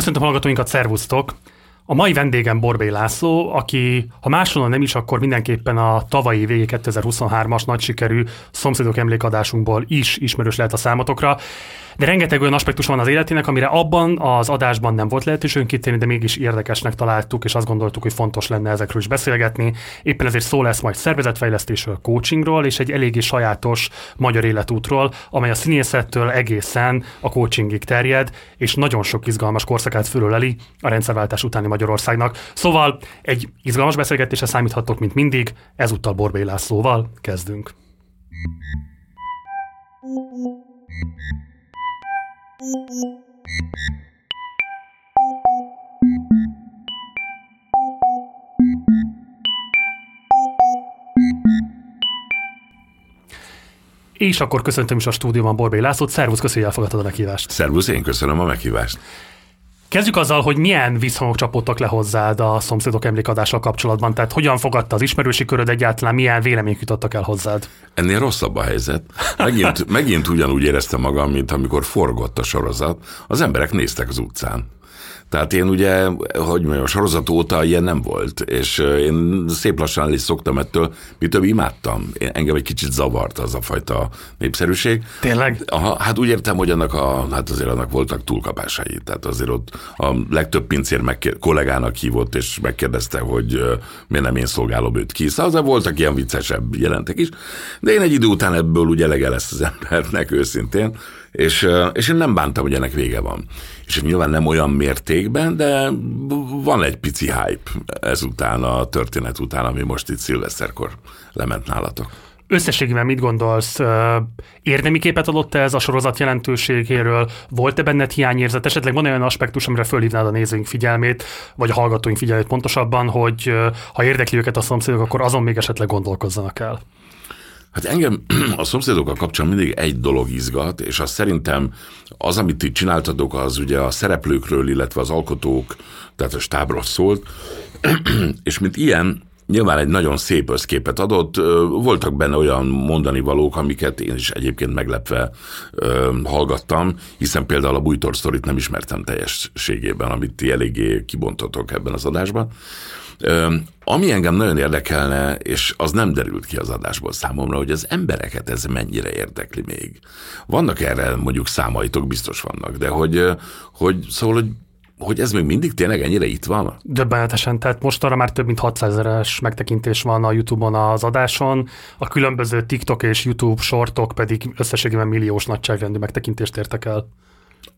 Köszöntöm hallgatóinkat, szervusztok! A mai vendégem Borbély László, aki, ha máshol nem is, akkor mindenképpen a tavalyi végé 2023-as nagy sikerű szomszédok emlékadásunkból is ismerős lehet a számotokra de rengeteg olyan aspektus van az életének, amire abban az adásban nem volt lehetőségünk kitérni, de mégis érdekesnek találtuk, és azt gondoltuk, hogy fontos lenne ezekről is beszélgetni. Éppen ezért szó lesz majd szervezetfejlesztésről, coachingról, és egy eléggé sajátos magyar életútról, amely a színészettől egészen a coachingig terjed, és nagyon sok izgalmas korszakát fölöleli a rendszerváltás utáni Magyarországnak. Szóval egy izgalmas beszélgetésre számíthatok, mint mindig, ezúttal Borbély Lászlóval kezdünk. És akkor köszöntöm is a stúdióban Borbély Lászlót. Szervusz, köszönjük, hogy elfogadtad a meghívást. Szervusz, én köszönöm a meghívást. Kezdjük azzal, hogy milyen viszonyok csapottak le hozzád a szomszédok emlékadással kapcsolatban. Tehát hogyan fogadta az ismerősi köröd egyáltalán, milyen vélemény jutottak el hozzád? Ennél rosszabb a helyzet. Megint, megint ugyanúgy éreztem magam, mint amikor forgott a sorozat. Az emberek néztek az utcán. Tehát én ugye, hogy mondjam, a sorozat óta ilyen nem volt, és én szép lassan el is szoktam ettől, mi több imádtam. Én, engem egy kicsit zavart az a fajta népszerűség. Tényleg? Aha, hát úgy értem, hogy annak, a, hát azért annak voltak túlkapásai. Tehát azért ott a legtöbb pincér megkér, kollégának hívott, és megkérdezte, hogy miért nem én szolgálom őt ki. Szóval azért voltak ilyen viccesebb jelentek is, de én egy idő után ebből úgy elege lesz az embernek őszintén, és, és én nem bántam, hogy ennek vége van. És nyilván nem olyan mértékben, de van egy pici hype ezután, a történet után, ami most itt szilveszterkor lement nálatok. Összességében mit gondolsz? Érdemi képet adott ez a sorozat jelentőségéről? Volt-e benned hiányérzet? Esetleg van olyan aspektus, amire fölhívnád a nézőink figyelmét, vagy a hallgatóink figyelmét pontosabban, hogy ha érdekli őket a szomszédok, akkor azon még esetleg gondolkozzanak el? Hát engem a szomszédokkal kapcsolatban mindig egy dolog izgat, és azt szerintem az, amit itt csináltatok, az ugye a szereplőkről, illetve az alkotók, tehát a stábról szólt, és mint ilyen, nyilván egy nagyon szép összképet adott. Voltak benne olyan mondani valók, amiket én is egyébként meglepve hallgattam, hiszen például a Bújtor sztorit nem ismertem teljességében, amit ti eléggé kibontotok ebben az adásban. Ami engem nagyon érdekelne, és az nem derült ki az adásból számomra, hogy az embereket ez mennyire érdekli még. Vannak erre mondjuk számaitok, biztos vannak, de hogy, hogy szóval, hogy hogy ez még mindig tényleg ennyire itt van? Döbbenetesen, tehát most arra már több mint 600 ezeres megtekintés van a YouTube-on az adáson, a különböző TikTok és YouTube sortok pedig összességében milliós nagyságrendű megtekintést értek el.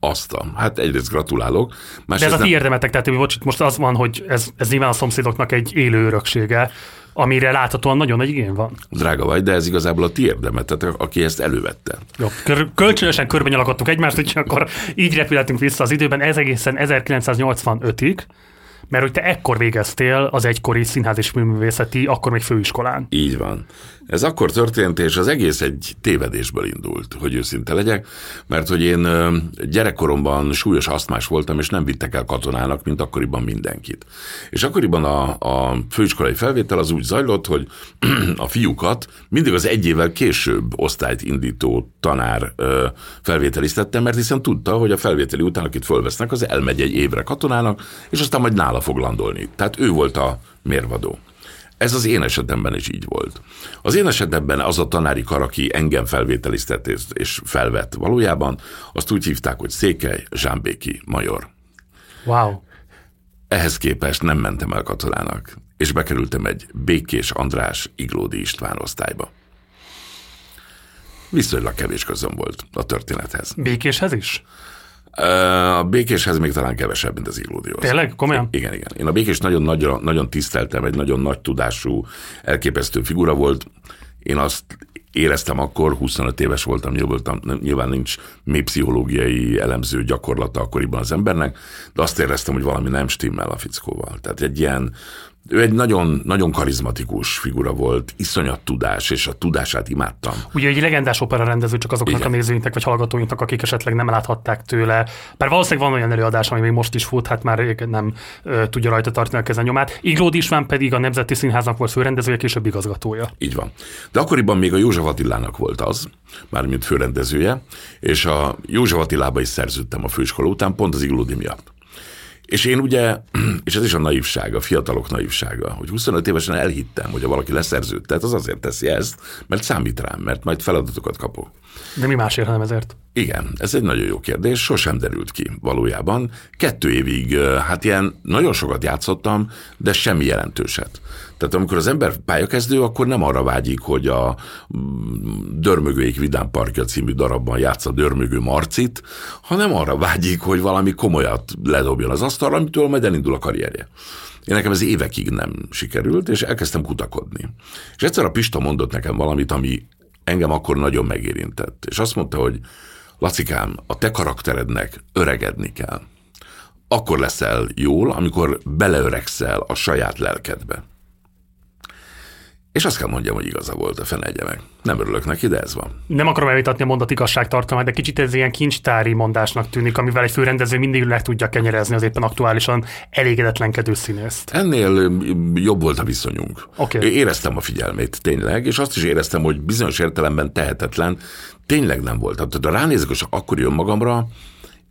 Azt a, hát egyrészt gratulálok. De ez a ti nem... érdemetek, tehát bocs, most az van, hogy ez, ez nyilván a szomszédoknak egy élő öröksége, amire láthatóan nagyon nagy igény van. Drága vagy, de ez igazából a ti érdemetek, aki ezt elővette. Jó, kölcsönösen körben nyalakadtuk egymást, úgyhogy akkor így repülhetünk vissza az időben, ez egészen 1985-ig, mert hogy te ekkor végeztél az egykori színház és művészeti, akkor még főiskolán. Így van. Ez akkor történt, és az egész egy tévedésből indult, hogy őszinte legyek, mert hogy én gyerekkoromban súlyos asztmás voltam, és nem vittek el katonának, mint akkoriban mindenkit. És akkoriban a, a főiskolai felvétel az úgy zajlott, hogy a fiúkat mindig az egy évvel később osztályt indító tanár felvételiztette, mert hiszen tudta, hogy a felvételi után, akit fölvesznek, az elmegy egy évre katonának, és aztán majd nála fog landolni. Tehát ő volt a mérvadó. Ez az én esetemben is így volt. Az én esetemben az a tanári kar, aki engem felvételiztett és felvett valójában, azt úgy hívták, hogy Székely Zsámbéki Major. Wow. Ehhez képest nem mentem el katonának, és bekerültem egy Békés András Iglódi István osztályba. Viszonylag kevés közöm volt a történethez. Békéshez is? A békéshez még talán kevesebb, mint az illúdióhoz. Tényleg? Komolyan? Igen, igen. Én a békés nagyon, nagyon, nagyon tiszteltem, egy nagyon nagy tudású, elképesztő figura volt. Én azt éreztem akkor, 25 éves voltam, nyilván, nyilván nincs mély pszichológiai elemző gyakorlata akkoriban az embernek, de azt éreztem, hogy valami nem stimmel a fickóval. Tehát egy ilyen ő egy nagyon, nagyon karizmatikus figura volt, iszonyat tudás, és a tudását imádtam. Ugye egy legendás opera rendező csak azoknak Igen. a nézőinknek vagy hallgatóinknak, akik esetleg nem láthatták tőle. Bár valószínűleg van olyan előadás, ami még most is fut, hát már nem ö, tudja rajta tartani a kezenyomát. Iglódi István pedig a Nemzeti Színháznak volt főrendezője, később igazgatója. Így van. De akkoriban még a József Attilának volt az, mármint főrendezője, és a József Attilába is szerződtem a főiskola után, pont az Iglódi miatt. És én ugye, és ez is a naivság, a fiatalok naivsága, hogy 25 évesen elhittem, hogy ha valaki leszerződtet, az azért teszi ezt, mert számít rám, mert majd feladatokat kapok. De mi másért, hanem ezért? Igen, ez egy nagyon jó kérdés, sosem derült ki valójában. Kettő évig, hát ilyen nagyon sokat játszottam, de semmi jelentőset. Tehát amikor az ember pályakezdő, akkor nem arra vágyik, hogy a mm, Dörmögőik Vidám Parkja című darabban játsza Dörmögő Marcit, hanem arra vágyik, hogy valami komolyat ledobjon az asztalra, amitől majd elindul a karrierje. Én nekem ez évekig nem sikerült, és elkezdtem kutakodni. És egyszer a Pista mondott nekem valamit, ami engem akkor nagyon megérintett. És azt mondta, hogy Lacikám, a te karakterednek öregedni kell. Akkor leszel jól, amikor beleöregszel a saját lelkedbe. És azt kell mondjam, hogy igaza volt a fenegye meg. Nem örülök neki, de ez van. Nem akarom elvitatni a mondat igazságtartalmát, de kicsit ez ilyen kincstári mondásnak tűnik, amivel egy főrendező mindig le tudja kenyerezni az éppen aktuálisan elégedetlenkedő színészt. Ennél jobb volt a viszonyunk. Okay. Éreztem a figyelmét tényleg, és azt is éreztem, hogy bizonyos értelemben tehetetlen, tényleg nem volt. Tehát ha ránézek, és akkor jön magamra,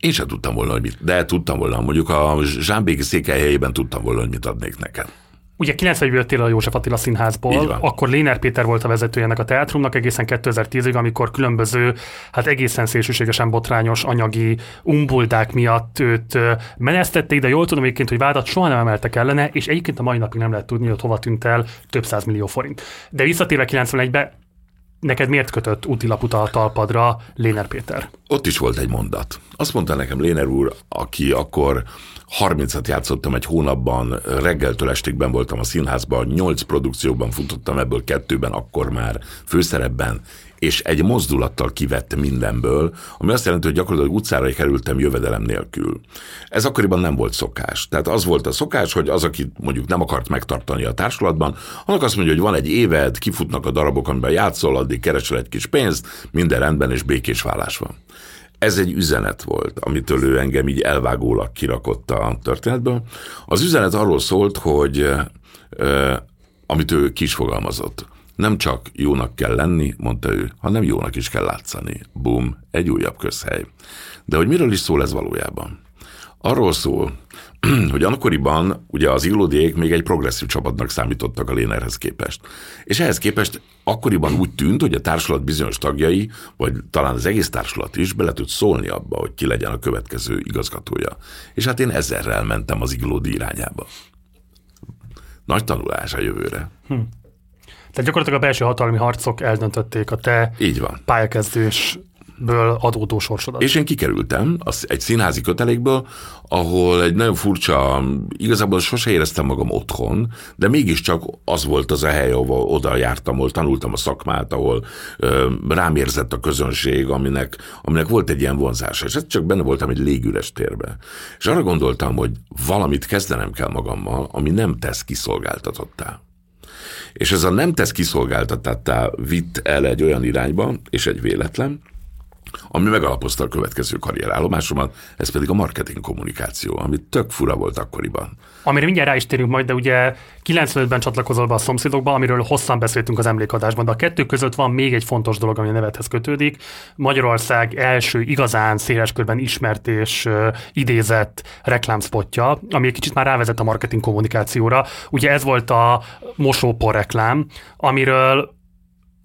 én sem tudtam volna, hogy mit, de tudtam volna, mondjuk a Zsámbéki székelyhelyében tudtam volna, hogy mit adnék neked. Ugye 91 jöttél a József Attila színházból, akkor Léner Péter volt a vezetője ennek a teátrumnak egészen 2010-ig, amikor különböző, hát egészen szélsőségesen botrányos anyagi umbuldák miatt őt menesztették, de jól tudom egyébként, hogy vádat soha nem emeltek ellene, és egyébként a mai napig nem lehet tudni, hogy hova tűnt el több száz millió forint. De visszatérve 91-be, neked miért kötött útilaput a talpadra Léner Péter? Ott is volt egy mondat. Azt mondta nekem Léner úr, aki akkor 30-at játszottam egy hónapban, reggeltől estigben voltam a színházban, 8 produkcióban futottam, ebből kettőben akkor már főszerepben, és egy mozdulattal kivett mindenből, ami azt jelenti, hogy gyakorlatilag utcára kerültem jövedelem nélkül. Ez akkoriban nem volt szokás. Tehát az volt a szokás, hogy az, aki mondjuk nem akart megtartani a társulatban, annak azt mondja, hogy van egy éved, kifutnak a darabok, amiben játszol, addig keresel egy kis pénzt, minden rendben és békés vállás van ez egy üzenet volt, amitől ő engem így elvágólag kirakott a történetből. Az üzenet arról szólt, hogy amit ő kisfogalmazott, nem csak jónak kell lenni, mondta ő, hanem jónak is kell látszani. Bum, egy újabb közhely. De hogy miről is szól ez valójában? Arról szól, hogy akkoriban ugye az illódiék még egy progresszív csapatnak számítottak a Lénerhez képest. És ehhez képest akkoriban úgy tűnt, hogy a társulat bizonyos tagjai, vagy talán az egész társulat is bele tud szólni abba, hogy ki legyen a következő igazgatója. És hát én ezerrel mentem az illódi irányába. Nagy tanulás a jövőre. Hm. Tehát gyakorlatilag a belső hatalmi harcok eldöntötték a te Így van. pályakezdés ből adódó sorsodat. És én kikerültem az, egy színházi kötelékből, ahol egy nagyon furcsa, igazából sose éreztem magam otthon, de mégiscsak az volt az a hely, ahol oda jártam, ahol tanultam a szakmát, ahol ö, rám érzett a közönség, aminek, aminek volt egy ilyen vonzása. És ez csak benne voltam egy légüres térbe. És arra gondoltam, hogy valamit kezdenem kell magammal, ami nem tesz kiszolgáltatottá. És ez a nem tesz kiszolgáltatottá vitt el egy olyan irányba, és egy véletlen, ami megalapozta a következő karrierállomásomat, ez pedig a marketing kommunikáció, ami tök fura volt akkoriban. Amire mindjárt rá is térünk majd, de ugye 95-ben csatlakozol be a szomszédokba, amiről hosszan beszéltünk az emlékadásban, de a kettő között van még egy fontos dolog, ami a nevethez kötődik. Magyarország első igazán széles körben ismert és uh, idézett reklámspotja, ami egy kicsit már rávezet a marketing kommunikációra. Ugye ez volt a mosópor reklám, amiről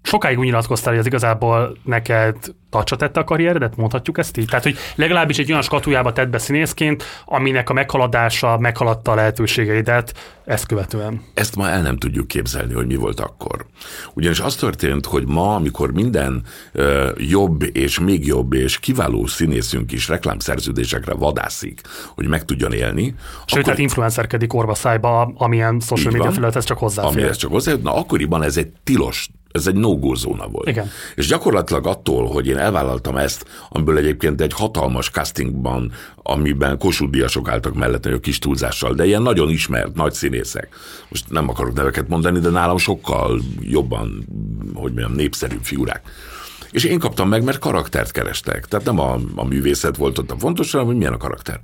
sokáig úgy nyilatkoztál, hogy az igazából neked tacsa tette a karrieredet, mondhatjuk ezt így? Tehát, hogy legalábbis egy olyan skatujába tett be színészként, aminek a meghaladása meghaladta a lehetőségeidet ezt követően. Ezt ma el nem tudjuk képzelni, hogy mi volt akkor. Ugyanis az történt, hogy ma, amikor minden ö, jobb és még jobb és kiváló színészünk is reklámszerződésekre vadászik, hogy meg tudjon élni. Sőt, akkor... tehát influencerkedik orva szájba, amilyen social media felület, ez csak hozzáfér. Amihez csak hozzáfér. Na, akkoriban ez egy tilos ez egy no zóna volt. Igen. És gyakorlatilag attól, hogy én elvállaltam ezt, amiből egyébként egy hatalmas castingban, amiben kosúdiasok álltak mellett, a kis túlzással, de ilyen nagyon ismert, nagy színészek. Most nem akarok neveket mondani, de nálam sokkal jobban, hogy mondjam, népszerűbb figurák. És én kaptam meg, mert karaktert kerestek. Tehát nem a, a művészet volt ott a fontos, hanem hogy milyen a karakter.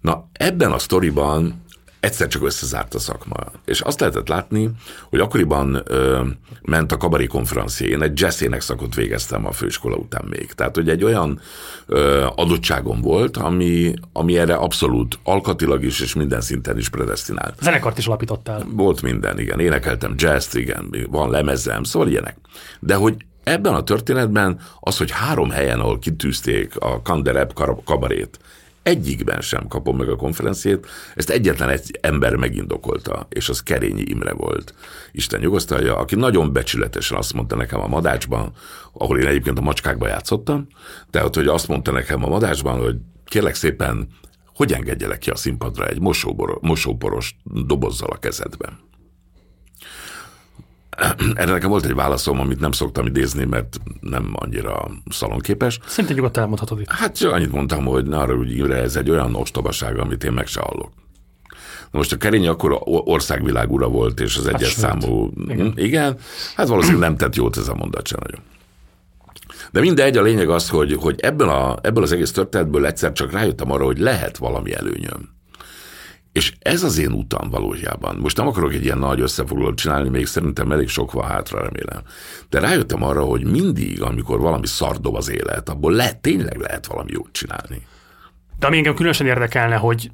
Na, ebben a sztoriban egyszer csak összezárt a szakma. És azt lehetett látni, hogy akkoriban ö, ment a kabari konferencia. Én egy jazzének szakot végeztem a főiskola után még. Tehát, hogy egy olyan ö, adottságom volt, ami, ami erre abszolút alkatilag is és minden szinten is predestinál. Zenekart is alapítottál. Volt minden, igen. Énekeltem jazz igen, van lemezem, szóval ilyenek. De hogy ebben a történetben az, hogy három helyen, ahol kitűzték a Kandereb kabarét, egyikben sem kapom meg a konferenciét, ezt egyetlen egy ember megindokolta, és az Kerényi Imre volt. Isten nyugosztalja, aki nagyon becsületesen azt mondta nekem a Madácsban, ahol én egyébként a macskákban játszottam, tehát hogy azt mondta nekem a Madácsban, hogy kérlek szépen, hogy engedjelek ki a színpadra egy mosóporos dobozzal a kezedben. Erre nekem volt egy válaszom, amit nem szoktam idézni, mert nem annyira szalonképes. Szinte nyugodtan elmondhatod itt. Hát csak annyit mondtam, hogy na, arra úgy ez egy olyan ostobaság, amit én meg se hallok. Na most a Kerény akkor országvilág ura volt, és az hát egyes számú... Igen. igen. Hát valószínűleg nem tett jót ez a mondat sem nagyon. De mindegy, a lényeg az, hogy, hogy ebből, a, ebből az egész történetből egyszer csak rájöttem arra, hogy lehet valami előnyöm. És ez az én utam valójában. Most nem akarok egy ilyen nagy összefoglalót csinálni, még szerintem elég sok van hátra, remélem. De rájöttem arra, hogy mindig, amikor valami szardob az élet, abból lehet, tényleg lehet valami jót csinálni. De ami engem különösen érdekelne, hogy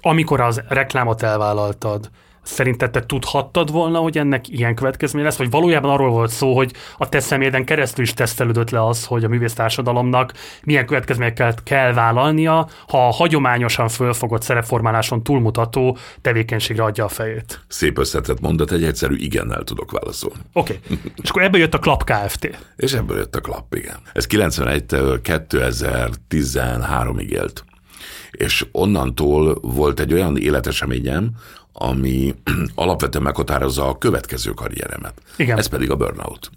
amikor az reklámot elvállaltad, Szerinted te tudhattad volna, hogy ennek ilyen következménye lesz, vagy valójában arról volt szó, hogy a te személyeden keresztül is tesztelődött le az, hogy a művész társadalomnak milyen következményeket kell vállalnia, ha a hagyományosan fölfogott szerepformáláson túlmutató tevékenységre adja a fejét. Szép összetett mondat, egy egyszerű igennel tudok válaszolni. Oké. Okay. És akkor ebből jött a Klap Kft. És ebből jött a Klap, igen. Ez 91-től 2013-ig élt és onnantól volt egy olyan életeseményem, ami alapvetően meghatározza a következő karrieremet. Igen. Ez pedig a burnout.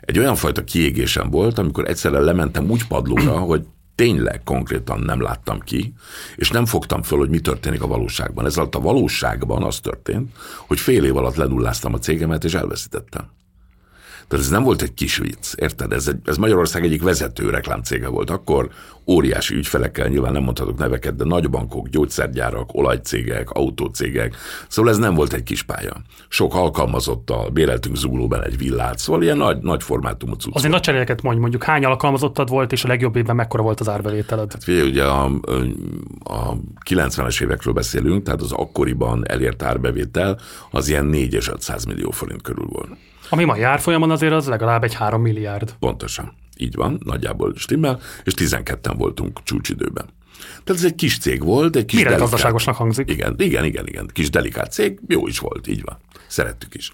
Egy olyan fajta kiégésem volt, amikor egyszerre lementem úgy padlóra, hogy tényleg konkrétan nem láttam ki, és nem fogtam föl, hogy mi történik a valóságban. Ez alatt a valóságban az történt, hogy fél év alatt lenulláztam a cégemet, és elveszítettem. Tehát ez nem volt egy kis vicc, érted? Ez, egy, ez Magyarország egyik vezető reklámcége volt. Akkor óriási ügyfelekkel, nyilván nem mondhatok neveket, de nagy bankok, gyógyszergyárak, olajcégek, autócégek. Szóval ez nem volt egy kis pálya. Sok alkalmazottal béreltünk Zúlóban egy villát, szóval ilyen nagy, nagy formátumú cucc. Azért nagy cseréket mondj, mondjuk hány alkalmazottad volt, és a legjobb évben mekkora volt az árbevételed? Hát figyelj, ugye a, a 90-es évekről beszélünk, tehát az akkoriban elért árbevétel az ilyen 4 és 500 millió forint körül volt. Ami ma jár folyamon azért az legalább egy 3 milliárd. Pontosan. Így van, nagyjából stimmel, és 12-en voltunk csúcsidőben. Tehát ez egy kis cég volt, egy kis Mire delikát... gazdaságosnak hangzik? Igen, igen, igen, igen. Kis delikát cég, jó is volt, így van. Szerettük is.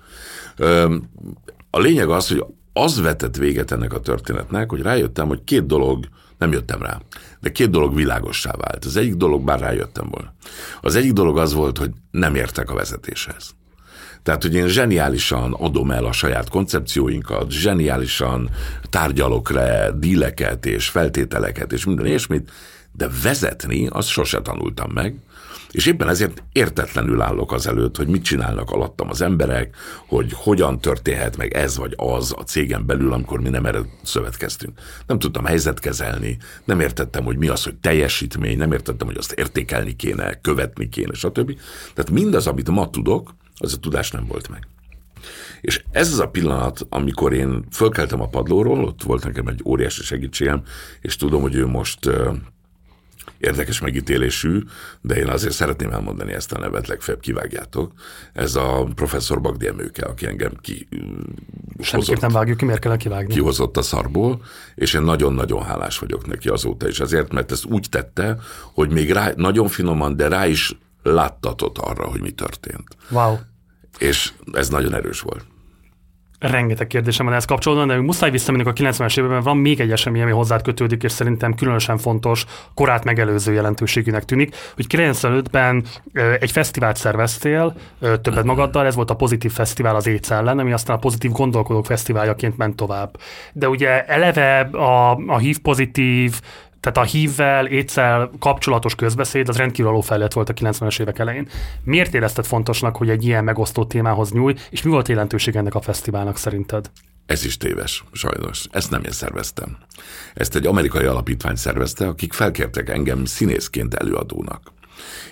A lényeg az, hogy az vetett véget ennek a történetnek, hogy rájöttem, hogy két dolog, nem jöttem rá, de két dolog világossá vált. Az egyik dolog, bár rájöttem volna. Az egyik dolog az volt, hogy nem értek a vezetéshez. Tehát, hogy én zseniálisan adom el a saját koncepcióinkat, zseniálisan tárgyalok le díleket és feltételeket és minden ilyesmit, de vezetni azt sose tanultam meg, és éppen ezért értetlenül állok az előtt, hogy mit csinálnak alattam az emberek, hogy hogyan történhet meg ez vagy az a cégen belül, amikor mi nem erre szövetkeztünk. Nem tudtam helyzetkezelni, nem értettem, hogy mi az, hogy teljesítmény, nem értettem, hogy azt értékelni kéne, követni kéne, stb. Tehát mindaz, amit ma tudok, az a tudás nem volt meg. És ez az a pillanat, amikor én fölkeltem a padlóról, ott volt nekem egy óriási segítségem, és tudom, hogy ő most uh, érdekes megítélésű, de én azért szeretném elmondani ezt a nevet, legfeljebb kivágjátok. Ez a professzor Bagdi Emőke, aki engem ki Semmiképp nem vágjuk ki, miért kell kivágni. Kihozott a szarból, és én nagyon-nagyon hálás vagyok neki azóta is. Azért, mert ezt úgy tette, hogy még rá, nagyon finoman, de rá is láttatott arra, hogy mi történt. Wow. És ez nagyon erős volt. Rengeteg kérdésem van ezt kapcsolatban, de muszáj visszamenni a 90-es években, van még egy esemény, ami hozzád kötődik, és szerintem különösen fontos, korát megelőző jelentőségűnek tűnik, hogy 95-ben egy fesztivált szerveztél többet magaddal, ez volt a Pozitív Fesztivál az AIDS ellen, ami aztán a Pozitív Gondolkodók Fesztiváljaként ment tovább. De ugye eleve a, a HIV pozitív tehát a hívvel, étszel kapcsolatos közbeszéd az rendkívül fejlett volt a 90-es évek elején. Miért érezted fontosnak, hogy egy ilyen megosztó témához nyúj, és mi volt jelentőség ennek a fesztiválnak szerinted? Ez is téves, sajnos. Ezt nem én szerveztem. Ezt egy amerikai alapítvány szervezte, akik felkértek engem színészként előadónak.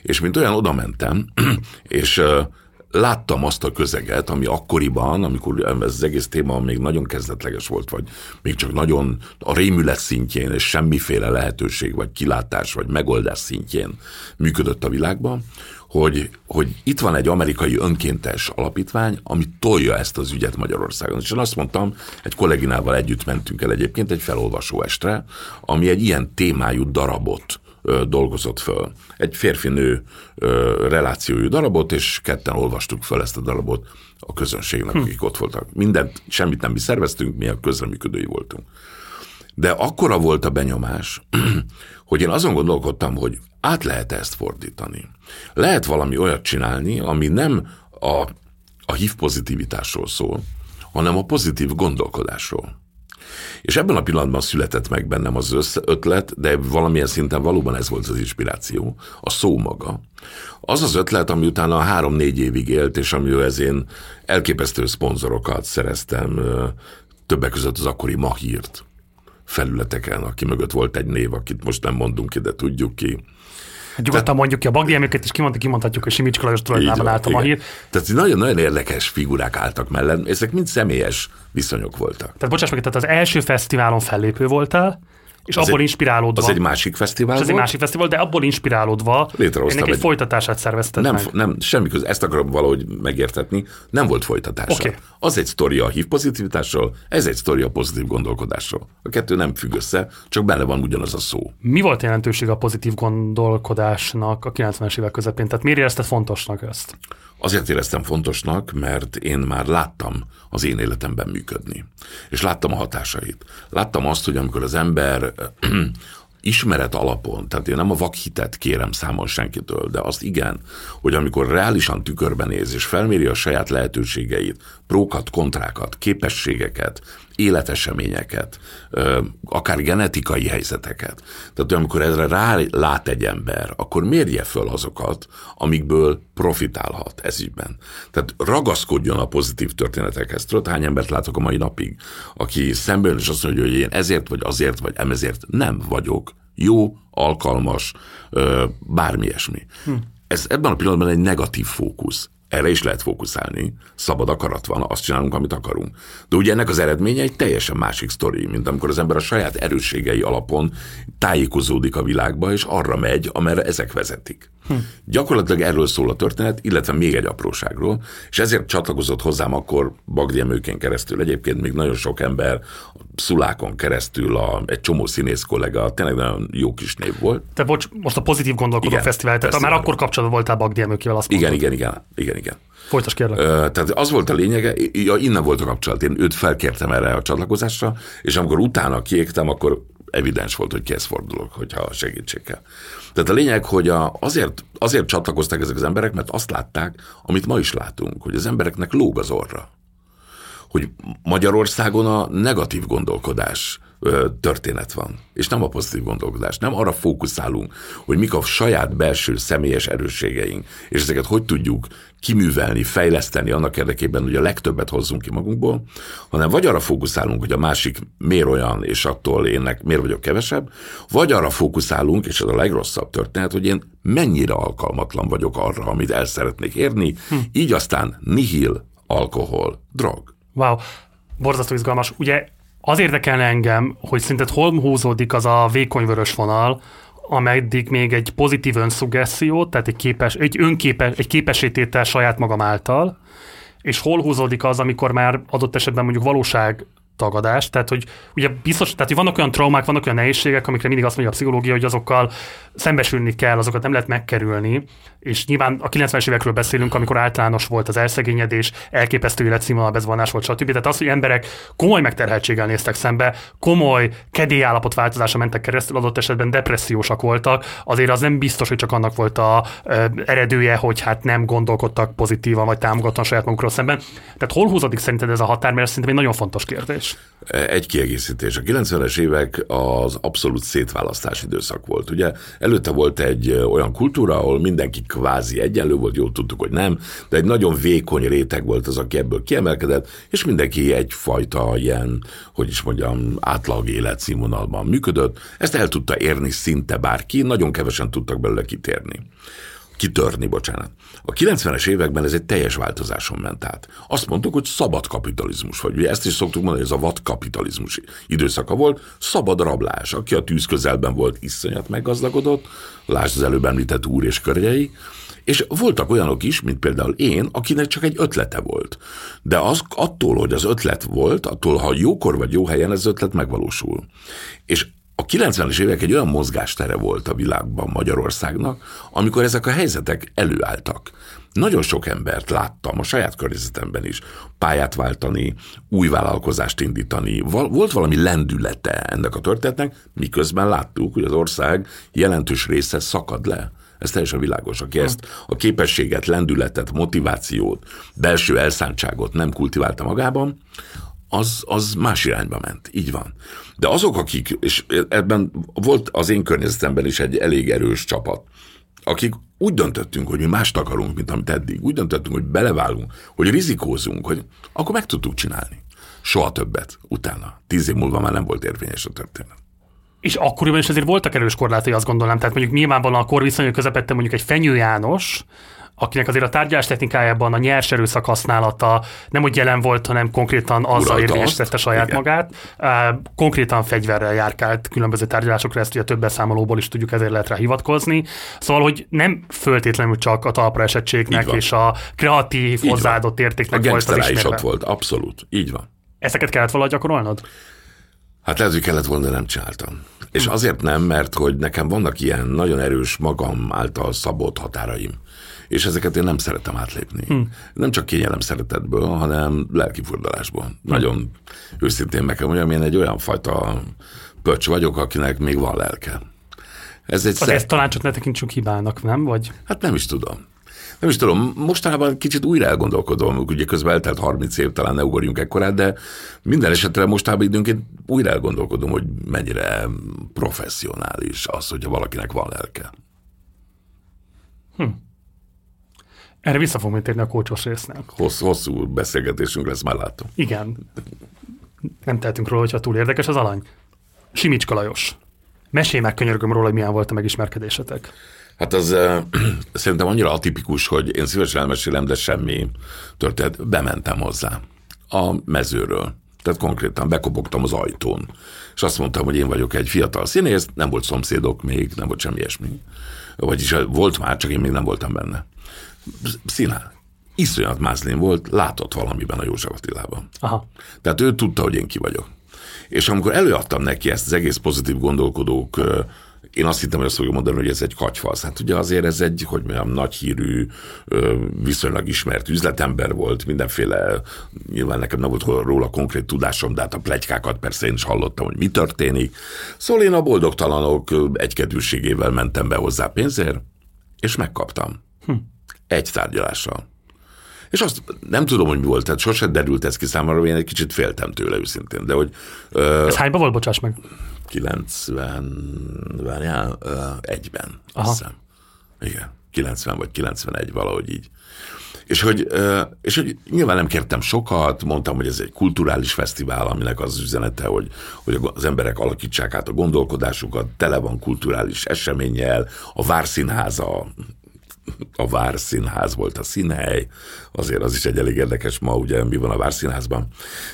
És mint olyan oda mentem, és láttam azt a közeget, ami akkoriban, amikor ez az egész téma még nagyon kezdetleges volt, vagy még csak nagyon a rémület szintjén, és semmiféle lehetőség, vagy kilátás, vagy megoldás szintjén működött a világban, hogy, hogy itt van egy amerikai önkéntes alapítvány, ami tolja ezt az ügyet Magyarországon. És én azt mondtam, egy kolléginával együtt mentünk el egyébként egy felolvasó estre, ami egy ilyen témájú darabot dolgozott föl. Egy férfi-nő relációjú darabot, és ketten olvastuk föl ezt a darabot a közönségnek, hm. akik ott voltak. Mindent, semmit nem mi szerveztünk, mi a közreműködői voltunk. De akkora volt a benyomás, hogy én azon gondolkodtam, hogy át lehet ezt fordítani. Lehet valami olyat csinálni, ami nem a, a HIV pozitivitásról szól, hanem a pozitív gondolkodásról. És ebben a pillanatban született meg bennem az ötlet, de valamilyen szinten valóban ez volt az inspiráció, a szó maga. Az az ötlet, ami utána három-négy évig élt, és amihez én elképesztő szponzorokat szereztem, többek között az akkori Mahírt felületeken, aki mögött volt egy név, akit most nem mondunk ki, de tudjuk ki. Nyugodtan Tehát, mondjuk ki a Bagdiemőket, és kimondjuk, kimondhatjuk, hogy Simicska Lajos tulajdonában állt a Mahír. Tehát nagyon-nagyon érdekes figurák álltak mellett, ezek mind személyes viszonyok voltak. Tehát bocsáss meg, tehát az első fesztiválon fellépő voltál, és az abból egy, inspirálódva. Az egy másik fesztivál az egy másik fesztivál, de abból inspirálódva ennek egy, egy folytatását szervezted nem, meg. Nem, semmi köz, ezt akarom valahogy megértetni, nem volt folytatása. Okay. Az egy sztori a hív pozitivitásról, ez egy sztori a pozitív gondolkodásról. A kettő nem függ össze, csak benne van ugyanaz a szó. Mi volt jelentőség a pozitív gondolkodásnak a 90-es évek közepén? Tehát miért érezted fontosnak ezt? Azért éreztem fontosnak, mert én már láttam az én életemben működni. És láttam a hatásait. Láttam azt, hogy amikor az ember ismeret alapon, tehát én nem a vakhitet kérem számon senkitől, de azt igen, hogy amikor reálisan tükörben néz és felméri a saját lehetőségeit, prókat, kontrákat, képességeket, életeseményeket, akár genetikai helyzeteket. Tehát amikor ezre rá lát egy ember, akkor mérje föl azokat, amikből profitálhat ez ügyben. Tehát ragaszkodjon a pozitív történetekhez. Tudod, hány embert látok a mai napig, aki szemben és azt mondja, hogy én ezért, vagy azért, vagy emezért nem vagyok jó, alkalmas, bármi ilyesmi. Hm. Ez ebben a pillanatban egy negatív fókusz. Erre is lehet fókuszálni. Szabad akarat van, azt csinálunk, amit akarunk. De ugye ennek az eredménye egy teljesen másik sztori, mint amikor az ember a saját erősségei alapon tájékozódik a világba, és arra megy, amerre ezek vezetik. Hm. Gyakorlatilag erről szól a történet, illetve még egy apróságról, és ezért csatlakozott hozzám akkor Bagdiemőkén keresztül. Egyébként még nagyon sok ember Szulákon keresztül a, egy csomó színész kollega, tényleg nagyon jó kis név volt. Te bocs, most a Pozitív Gondolkodó igen, Fesztivál, tehát már akkor kapcsolatban voltál Bagdiemőkével, azt Igen, igen, igen, igen, igen. Folytas kérlek. Tehát az volt a lényege, ja, innen volt a kapcsolat. Én őt felkértem erre a csatlakozásra, és amikor utána kiégtem, akkor evidens volt, hogy kihez fordulok, hogyha segítség kell. Tehát a lényeg, hogy a, azért, azért csatlakoztak ezek az emberek, mert azt látták, amit ma is látunk, hogy az embereknek lóg az orra. Hogy Magyarországon a negatív gondolkodás történet van, és nem a pozitív gondolkodás. Nem arra fókuszálunk, hogy mik a saját belső személyes erősségeink, és ezeket hogy tudjuk kiművelni, fejleszteni annak érdekében, hogy a legtöbbet hozzunk ki magunkból, hanem vagy arra fókuszálunk, hogy a másik miért olyan, és attól énnek miért vagyok kevesebb, vagy arra fókuszálunk, és ez a legrosszabb történet, hogy én mennyire alkalmatlan vagyok arra, amit el szeretnék érni, hm. így aztán nihil, alkohol, drog. Wow, borzasztó izgalmas. Ugye az érdekelne engem, hogy szerinted hol húzódik az a vékony vörös vonal, ameddig még egy pozitív önszugesszió, tehát egy, képes, egy önképes, egy képesítétel saját magam által, és hol húzódik az, amikor már adott esetben mondjuk valóság tagadás, tehát hogy ugye biztos, tehát hogy vannak olyan traumák, vannak olyan nehézségek, amikre mindig azt mondja a pszichológia, hogy azokkal szembesülni kell, azokat nem lehet megkerülni, és nyilván a 90-es évekről beszélünk, amikor általános volt az elszegényedés, elképesztő életszínvonal bezvonás volt, stb. Tehát az, hogy emberek komoly megterheltséggel néztek szembe, komoly kedélyállapot változása mentek keresztül, adott esetben depressziósak voltak, azért az nem biztos, hogy csak annak volt a ö, eredője, hogy hát nem gondolkodtak pozitívan, vagy támogattan saját magukról szemben. Tehát hol húzódik szerinted ez a határ, mert ez szerintem egy nagyon fontos kérdés. Egy kiegészítés. A 90-es évek az abszolút szétválasztás időszak volt. Ugye előtte volt egy olyan kultúra, ahol mindenki kvázi egyenlő volt, jól tudtuk, hogy nem, de egy nagyon vékony réteg volt az, aki ebből kiemelkedett, és mindenki egyfajta ilyen, hogy is mondjam, átlag életszínvonalban működött. Ezt el tudta érni szinte bárki, nagyon kevesen tudtak belőle kitérni kitörni, bocsánat. A 90-es években ez egy teljes változáson ment át. Azt mondtuk, hogy szabad kapitalizmus vagy. Ugye ezt is szoktuk mondani, hogy ez a vad kapitalizmus időszaka volt, szabad rablás. Aki a tűz közelben volt, iszonyat meggazdagodott, lásd az előbb említett úr és körjei, és voltak olyanok is, mint például én, akinek csak egy ötlete volt. De az attól, hogy az ötlet volt, attól, ha jókor vagy jó helyen, ez ötlet megvalósul. És a 90-es évek egy olyan mozgástere volt a világban Magyarországnak, amikor ezek a helyzetek előálltak. Nagyon sok embert láttam a saját környezetemben is pályát váltani, új vállalkozást indítani. Volt valami lendülete ennek a történetnek, miközben láttuk, hogy az ország jelentős része szakad le. Ez teljesen világos. Aki ezt a képességet, lendületet, motivációt, belső elszántságot nem kultiválta magában, az, az más irányba ment. Így van. De azok, akik, és ebben volt az én környezetemben is egy elég erős csapat, akik úgy döntöttünk, hogy mi mást akarunk, mint amit eddig, úgy döntöttünk, hogy beleválunk, hogy rizikózunk, hogy akkor meg tudtuk csinálni. Soha többet utána. Tíz év múlva már nem volt érvényes a történet. És akkoriban is azért voltak erős korlátai, azt gondolom. Tehát mondjuk nyilvánvalóan a korviszonyok közepette mondjuk egy Fenyő János, akinek azért a tárgyalás technikájában a nyers erőszak használata nem úgy jelen volt, hanem konkrétan azzal érvényesítette saját Igen. magát. Konkrétan fegyverrel járkált különböző tárgyalásokra, ezt ugye több beszámolóból is tudjuk, ezért lehet rá hivatkozni. Szóval, hogy nem föltétlenül csak a talpra esettségnek és a kreatív, Így hozzáadott van. értéknek a volt az is ott volt, abszolút. Így van. Ezeket kellett valahogy gyakorolnod? Hát lehet, hogy kellett volna, nem csináltam. És azért nem, mert hogy nekem vannak ilyen nagyon erős magam által szabott határaim és ezeket én nem szeretem átlépni. Hmm. Nem csak kényelem szeretetből, hanem lelkifordulásból. Hmm. Nagyon őszintén meg kell mondjam, én egy olyan fajta pöcs vagyok, akinek még van lelke. Ez egy szer... talán csak ne tekintsünk hibának, nem? Vagy? Hát nem is tudom. Nem is tudom, mostanában kicsit újra elgondolkodom, ugye közben eltelt 30 év, talán ne ugorjunk ekkorát, de minden esetre mostában időnként újra elgondolkodom, hogy mennyire professzionális az, hogyha valakinek van lelke. Hm. Erre vissza fogunk térni a kócsos résznél. Hossz, hosszú beszélgetésünk lesz, már látom. Igen. Nem tehetünk róla, hogyha túl érdekes az alany. Simicska Lajos. Mesélj meg könyörgöm róla, hogy milyen volt a megismerkedésetek. Hát az uh, szerintem annyira atipikus, hogy én szívesen elmesélem, de semmi történt. Bementem hozzá a mezőről. Tehát konkrétan bekopogtam az ajtón. És azt mondtam, hogy én vagyok egy fiatal színész, nem volt szomszédok még, nem volt semmi ilyesmi. Vagyis volt már, csak én még nem voltam benne színál. Iszonyat mázlén volt, látott valamiben a József Attilában. Aha. Tehát ő tudta, hogy én ki vagyok. És amikor előadtam neki ezt az egész pozitív gondolkodók, én azt hittem, hogy azt fogja mondani, hogy ez egy katyfasz. Hát ugye azért ez egy, hogy mondjam, nagy hírű, viszonylag ismert üzletember volt, mindenféle, nyilván nekem nem volt róla konkrét tudásom, de hát a plegykákat persze én is hallottam, hogy mi történik. Szóval én a boldogtalanok egykedűségével mentem be hozzá pénzért, és megkaptam. Hm egy tárgyalással. És azt nem tudom, hogy mi volt, tehát sosem derült ez ki számomra, én egy kicsit féltem tőle őszintén, de hogy... Ö, ez hányban volt, bocsáss meg? 90, várjál, ö, egyben, Aha. azt hiszem. Igen, 90 vagy 91, valahogy így. És hogy, és hogy nyilván nem kértem sokat, mondtam, hogy ez egy kulturális fesztivál, aminek az üzenete, hogy, hogy az emberek alakítsák át a gondolkodásukat, tele van kulturális eseménnyel, a Várszínháza a Várszínház volt a színhely, azért az is egy elég érdekes ma, ugye mi van a Várszínházban.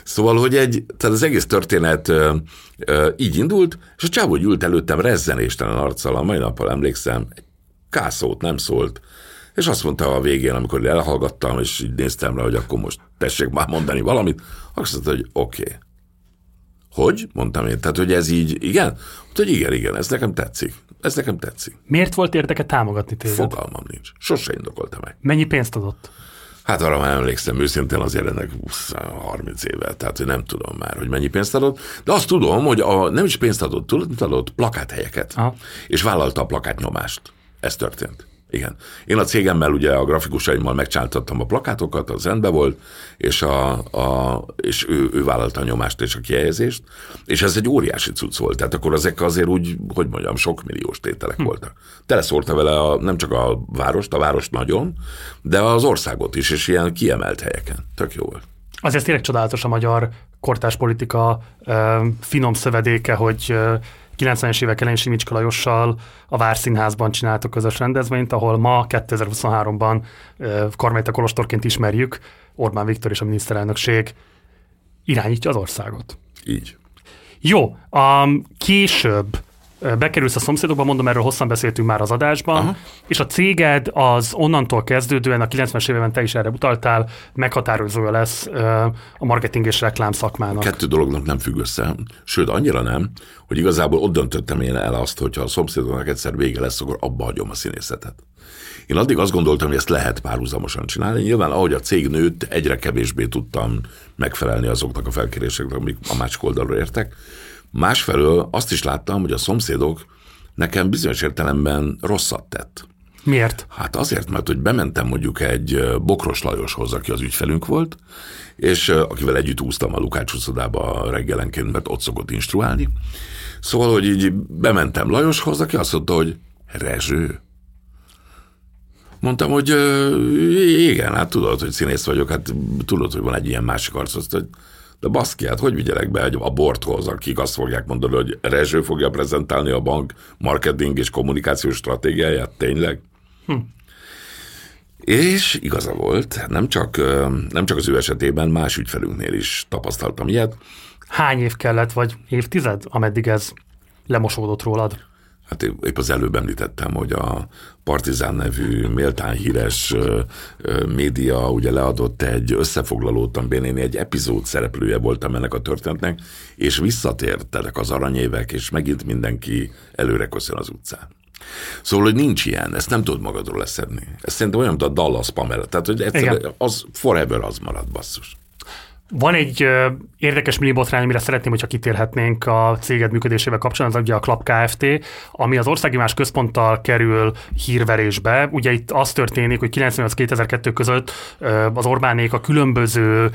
Szóval, hogy egy, tehát az egész történet ö, ö, így indult, és a csávó ült előttem rezzenéstelen arccal, a mai nappal emlékszem, egy kászót nem szólt, és azt mondta a végén, amikor elhallgattam, és így néztem rá, hogy akkor most tessék már mondani valamit, azt mondta, hogy oké. Okay. Hogy? Mondtam én. Tehát, hogy ez így, igen? Mondta, hogy igen, igen, ez nekem tetszik. Ez nekem tetszik. Miért volt érdeke támogatni téged? Fogalmam nincs. Sose indokolta meg. Mennyi pénzt adott? Hát arra már emlékszem, őszintén azért ennek 30 éve, tehát hogy nem tudom már, hogy mennyi pénzt adott, de azt tudom, hogy a, nem is pénzt adott, tudod, adott plakáthelyeket, Aha. és vállalta a plakátnyomást. Ez történt. Igen. Én a cégemmel ugye a grafikusaimmal megcsináltattam a plakátokat, az rendben volt, és, a, a, és ő, ő vállalta a nyomást és a kihelyezést, és ez egy óriási cucc volt. Tehát akkor ezek azért úgy, hogy mondjam, sok milliós tételek hm. voltak. Teleszórta vele a, nem csak a várost, a várost nagyon, de az országot is, és ilyen kiemelt helyeken. Tök jó volt. Azért tényleg csodálatos a magyar kortás politika finom szövedéke, hogy 90-es évek elején Simicska Lajossal a Várszínházban csináltak közös rendezvényt, ahol ma 2023-ban Karmelita Kolostorként ismerjük, Orbán Viktor és a miniszterelnökség irányítja az országot. Így. Jó, a később bekerülsz a szomszédokba, mondom, erről hosszan beszéltünk már az adásban, Aha. és a céged az onnantól kezdődően, a 90-es években te is erre utaltál, meghatározója lesz a marketing és reklám szakmának. Kettő dolognak nem függ össze, sőt annyira nem, hogy igazából ott döntöttem én el azt, hogy ha a szomszédoknak egyszer vége lesz, akkor abba hagyom a színészetet. Én addig azt gondoltam, hogy ezt lehet párhuzamosan csinálni. Nyilván, ahogy a cég nőtt, egyre kevésbé tudtam megfelelni azoknak a felkéréseknek, amik a másik oldalról értek. Másfelől azt is láttam, hogy a szomszédok nekem bizonyos értelemben rosszat tett. Miért? Hát azért, mert hogy bementem mondjuk egy Bokros Lajoshoz, aki az ügyfelünk volt, és akivel együtt úsztam a Lukács uszodába reggelenként, mert ott szokott instruálni. Szóval, hogy így bementem Lajoshoz, aki azt mondta, hogy Rezső. Mondtam, hogy igen, hát tudod, hogy színész vagyok, hát tudod, hogy van egy ilyen másik arc, hogy de baszki, hát hogy vigyelek be a borthoz, akik azt fogják mondani, hogy Rezső fogja prezentálni a bank marketing és kommunikációs stratégiáját, tényleg? Hm. És igaza volt, nem csak, nem csak az ő esetében, más ügyfelünknél is tapasztaltam ilyet. Hány év kellett, vagy évtized, ameddig ez lemosódott rólad? Hát épp az előbb említettem, hogy a Partizán nevű méltán híres média ugye leadott egy összefoglalót, amiben én egy epizód szereplője voltam ennek a történetnek, és visszatértek az aranyévek, és megint mindenki előre köszön az utcán. Szóval, hogy nincs ilyen, ezt nem tudod magadról leszedni. Ez szerintem olyan, mint a Dallas Pamela. Tehát, hogy egyszer az forever az marad, basszus. Van egy érdekes millibotrány, amire szeretném, hogyha kitérhetnénk a céged működésével kapcsolatban, az ugye a Club Kft., ami az országimás központtal kerül hírverésbe. Ugye itt az történik, hogy 98-2002 között az Orbánék a különböző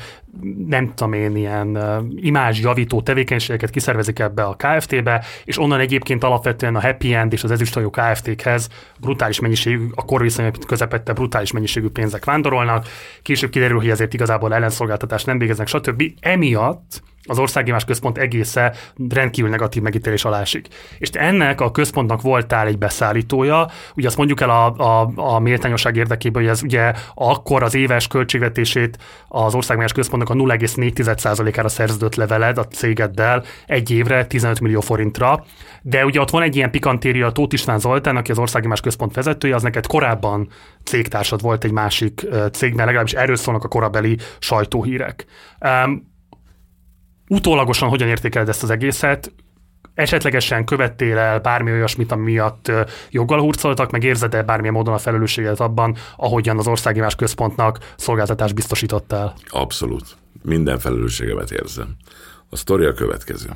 nem tudom én, ilyen imázs javító tevékenységeket kiszervezik ebbe a KFT-be, és onnan egyébként alapvetően a Happy End és az ezüstajó KFT-hez brutális mennyiségű, a korviszonyok közepette brutális mennyiségű pénzek vándorolnak. Később kiderül, hogy ezért igazából ellenszolgáltatást nem végeznek, stb. Emiatt az országimás központ egésze rendkívül negatív megítélés alá esik. És ennek a központnak voltál egy beszállítója, ugye azt mondjuk el a, a, a méltányosság érdekében, hogy ez ugye akkor az éves költségvetését az országimás központnak a 0,4%-ára szerződött leveled a cégeddel egy évre 15 millió forintra, de ugye ott van egy ilyen pikantéria, Tóth István Zoltán, aki az országimás központ vezetője, az neked korábban cégtársad volt egy másik cégben, legalábbis erről szólnak a korabeli sajtóhírek. Um, utólagosan hogyan értékeled ezt az egészet, esetlegesen követtél el bármi olyasmit, ami miatt joggal hurcoltak, meg érzed-e bármilyen módon a felelősséget abban, ahogyan az országimás központnak szolgáltatást biztosítottál? Abszolút. Minden felelősségemet érzem. A sztori a következő.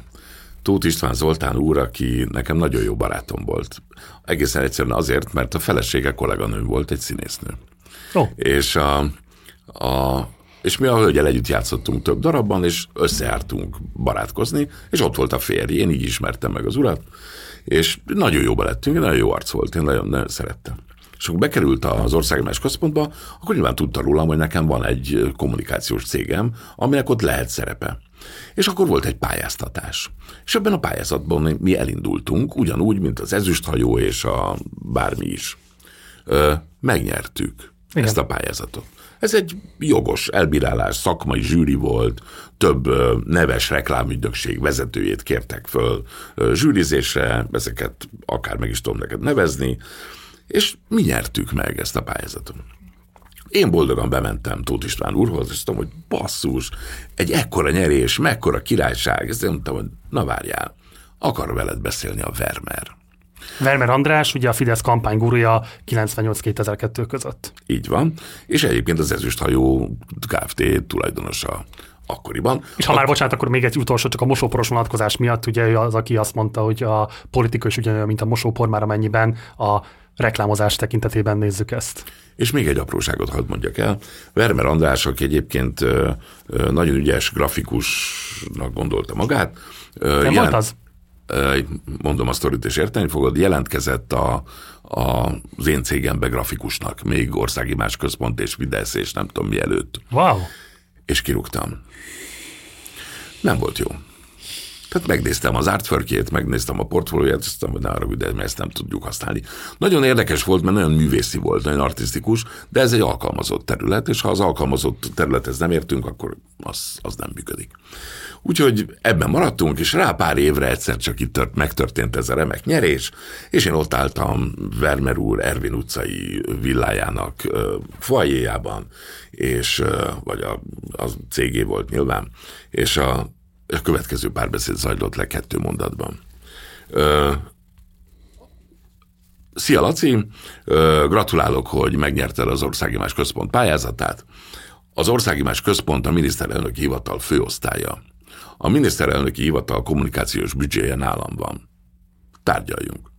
Tóth István Zoltán úr, aki nekem nagyon jó barátom volt. Egészen egyszerűen azért, mert a felesége kolléganő volt, egy színésznő. Oh. És a, a, és mi a hölgyel együtt játszottunk több darabban, és összejártunk barátkozni, és ott volt a férj, én így ismertem meg az urat, és nagyon jóba lettünk, nagyon jó arc volt, én nagyon, nagyon szerettem. És akkor bekerült az országimás központba, akkor nyilván tudta rólam, hogy nekem van egy kommunikációs cégem, aminek ott lehet szerepe. És akkor volt egy pályáztatás. És ebben a pályázatban mi elindultunk, ugyanúgy, mint az ezüsthajó és a bármi is. Ö, megnyertük Igen. ezt a pályázatot. Ez egy jogos elbírálás, szakmai zsűri volt, több neves reklámügynökség vezetőjét kértek föl zsűrizésre, ezeket akár meg is tudom neked nevezni, és mi nyertük meg ezt a pályázatot. Én boldogan bementem Tóth István úrhoz, és mondtam, hogy basszus, egy ekkora nyerés, mekkora királyság. Ezt mondtam, hogy na várjál, akar veled beszélni a Vermeer. Vermer András, ugye a Fidesz kampánygurúja 98-2002 között. Így van, és egyébként az ezüsthajó Kft. tulajdonosa akkoriban. És ha már bocsánat, akkor még egy utolsó, csak a mosóporos vonatkozás miatt, ugye ő az, aki azt mondta, hogy a politika is ugyanolyan, mint a mosópor, már amennyiben a reklámozás tekintetében nézzük ezt. És még egy apróságot hadd mondjak el. Vermer András, aki egyébként nagyon ügyes grafikusnak gondolta magát. Nem jelent, volt az? Mondom a sztorit, és érteni fogod, jelentkezett a, a, az én cégembe grafikusnak, még országi más központ és Fidesz, és nem tudom mi előtt. Wow. És kirúgtam. Nem volt jó. Tehát megnéztem az artworkjét, megnéztem a portfólióját, és aztán, hogy ne arra, de ezt nem tudjuk használni. Nagyon érdekes volt, mert nagyon művészi volt, nagyon artistikus, de ez egy alkalmazott terület, és ha az alkalmazott területhez nem értünk, akkor az, az nem működik. Úgyhogy ebben maradtunk, és rá pár évre egyszer csak itt tört, megtörtént ez a remek nyerés, és én ott álltam Vermer úr Ervin utcai villájának uh, és, vagy a, a cégé volt nyilván, és a a következő párbeszéd zajlott le kettő mondatban. Ö, Szia Laci, ö, gratulálok, hogy megnyerted az Országimás Központ pályázatát. Az Országimás Központ a miniszterelnöki hivatal főosztálya. A miniszterelnöki hivatal kommunikációs büdzséje nálam van. Tárgyaljunk.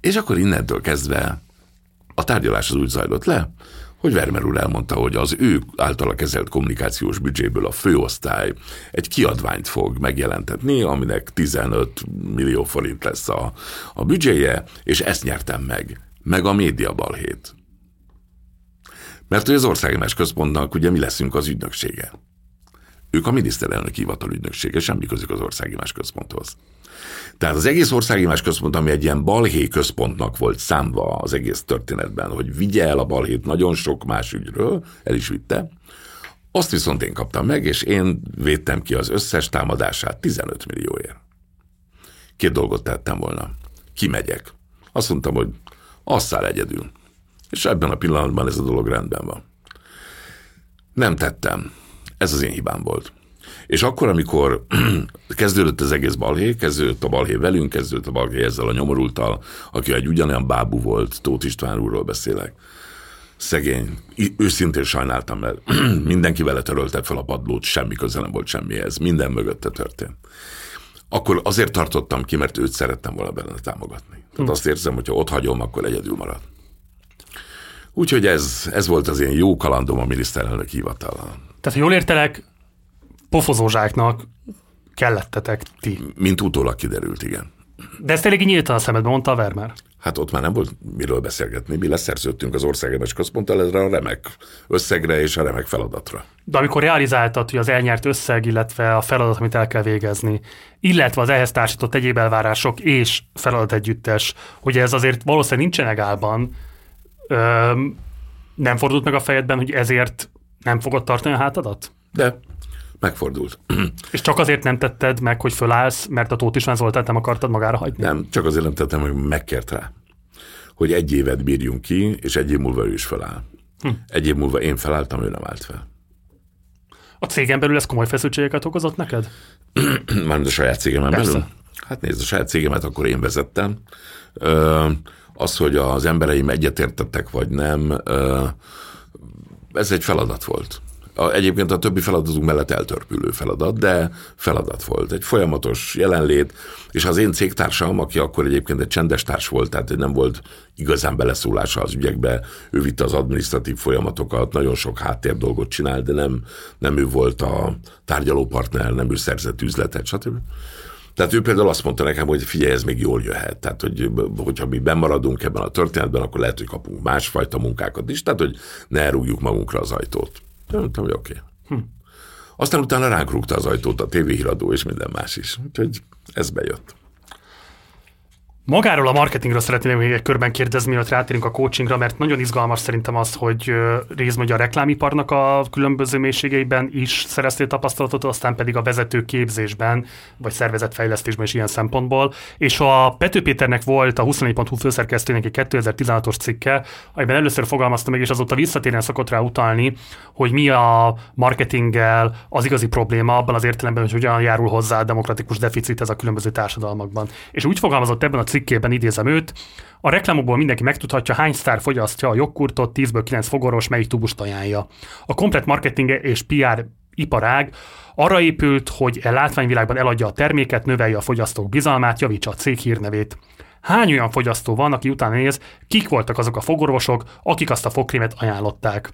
És akkor innentől kezdve a tárgyalás az úgy zajlott le, hogy Vermer úr elmondta, hogy az ő általa kezelt kommunikációs büdzséből a főosztály egy kiadványt fog megjelentetni, aminek 15 millió forint lesz a, a büdzséje, és ezt nyertem meg. Meg a média balhét. Mert hogy az Országimás Központnak ugye mi leszünk az ügynöksége. Ők a miniszterelnök hivatal ügynöksége, semmi közük az Országimás Központhoz. Tehát az egész országimás központ, ami egy ilyen balhé központnak volt számva az egész történetben, hogy vigye el a balhét nagyon sok más ügyről, el is vitte, azt viszont én kaptam meg, és én védtem ki az összes támadását 15 millióért. Két dolgot tettem volna. Kimegyek. Azt mondtam, hogy asszál egyedül. És ebben a pillanatban ez a dolog rendben van. Nem tettem. Ez az én hibám volt. És akkor, amikor kezdődött az egész balhé, kezdődött a balhé velünk, kezdődött a balhé ezzel a nyomorultal, aki egy ugyanolyan bábú volt, Tóth István úrról beszélek. Szegény, őszintén sajnáltam, mert mindenki vele törölte fel a padlót, semmi köze nem volt semmihez, minden mögötte történt. Akkor azért tartottam ki, mert őt szerettem volna benne támogatni. Tehát hm. azt érzem, hogy ha ott hagyom, akkor egyedül marad. Úgyhogy ez, ez volt az én jó kalandom a miniszterelnök hivatalán. Tehát, ha jól értelek, pofozózsáknak kellettetek ti. Mint utólag kiderült, igen. De ezt elég nyíltan a szemedbe mondta a Vermer. Hát ott már nem volt miről beszélgetni. Mi leszerződtünk az Országos Központtal ezre a remek összegre és a remek feladatra. De amikor realizáltad, hogy az elnyert összeg, illetve a feladat, amit el kell végezni, illetve az ehhez társított egyéb elvárások és feladat együttes, hogy ez azért valószínűleg nincsenek állban, öm, nem fordult meg a fejedben, hogy ezért nem fogod tartani a hátadat? De megfordult. És csak azért nem tetted meg, hogy fölállsz, mert a Tóth István Zoltát nem akartad magára hagyni? Nem, csak azért nem tettem, hogy megkért rá. Hogy egy évet bírjunk ki, és egy év múlva ő is feláll. Hm. Egy év múlva én felálltam, ő nem állt fel. A cégen belül ez komoly feszültségeket okozott neked? Mármint a saját cégemen Persze. belül? Hát nézd, a saját cégemet akkor én vezettem. Ö, az, hogy az embereim egyetértettek, vagy nem, ö, ez egy feladat volt. A, egyébként a többi feladatunk mellett eltörpülő feladat, de feladat volt. Egy folyamatos jelenlét, és az én cégtársam, aki akkor egyébként egy csendes társ volt, tehát nem volt igazán beleszólása az ügyekbe, ő vitte az administratív folyamatokat, nagyon sok háttér dolgot csinált, de nem, nem ő volt a tárgyalópartner, nem ő szerzett üzletet, stb. Tehát ő például azt mondta nekem, hogy figyelj, ez még jól jöhet. Tehát, hogy, hogyha mi bemaradunk ebben a történetben, akkor lehet, hogy kapunk másfajta munkákat is. Tehát, hogy ne rúgjuk magunkra az ajtót. Mondtam, hogy oké. Okay. Hm. Aztán utána ránk rúgta az ajtót a tévéhíradó és minden más is. Úgyhogy ez bejött. Magáról a marketingről szeretném még egy körben kérdezni, mielőtt rátérünk a coachingra, mert nagyon izgalmas szerintem az, hogy részben a reklámiparnak a különböző mélységeiben is szereztél tapasztalatot, aztán pedig a vezető képzésben, vagy szervezetfejlesztésben is ilyen szempontból. És a Pető Péternek volt a 24.hu főszerkesztőnek egy 2016-os cikke, amiben először fogalmazta meg, és azóta visszatérően szokott rá utalni, hogy mi a marketinggel az igazi probléma abban az értelemben, hogy hogyan járul hozzá a demokratikus deficit ez a különböző társadalmakban. És úgy fogalmazott ebben a cikkében idézem őt, a reklámokból mindenki megtudhatja, hány sztár fogyasztja a jogkurtot, 10-ből 9 fogoros, melyik tubust ajánlja. A komplet marketing és PR iparág arra épült, hogy e látványvilágban eladja a terméket, növelje a fogyasztók bizalmát, javítsa a cég hírnevét. Hány olyan fogyasztó van, aki utána néz, kik voltak azok a fogorvosok, akik azt a fogkrémet ajánlották?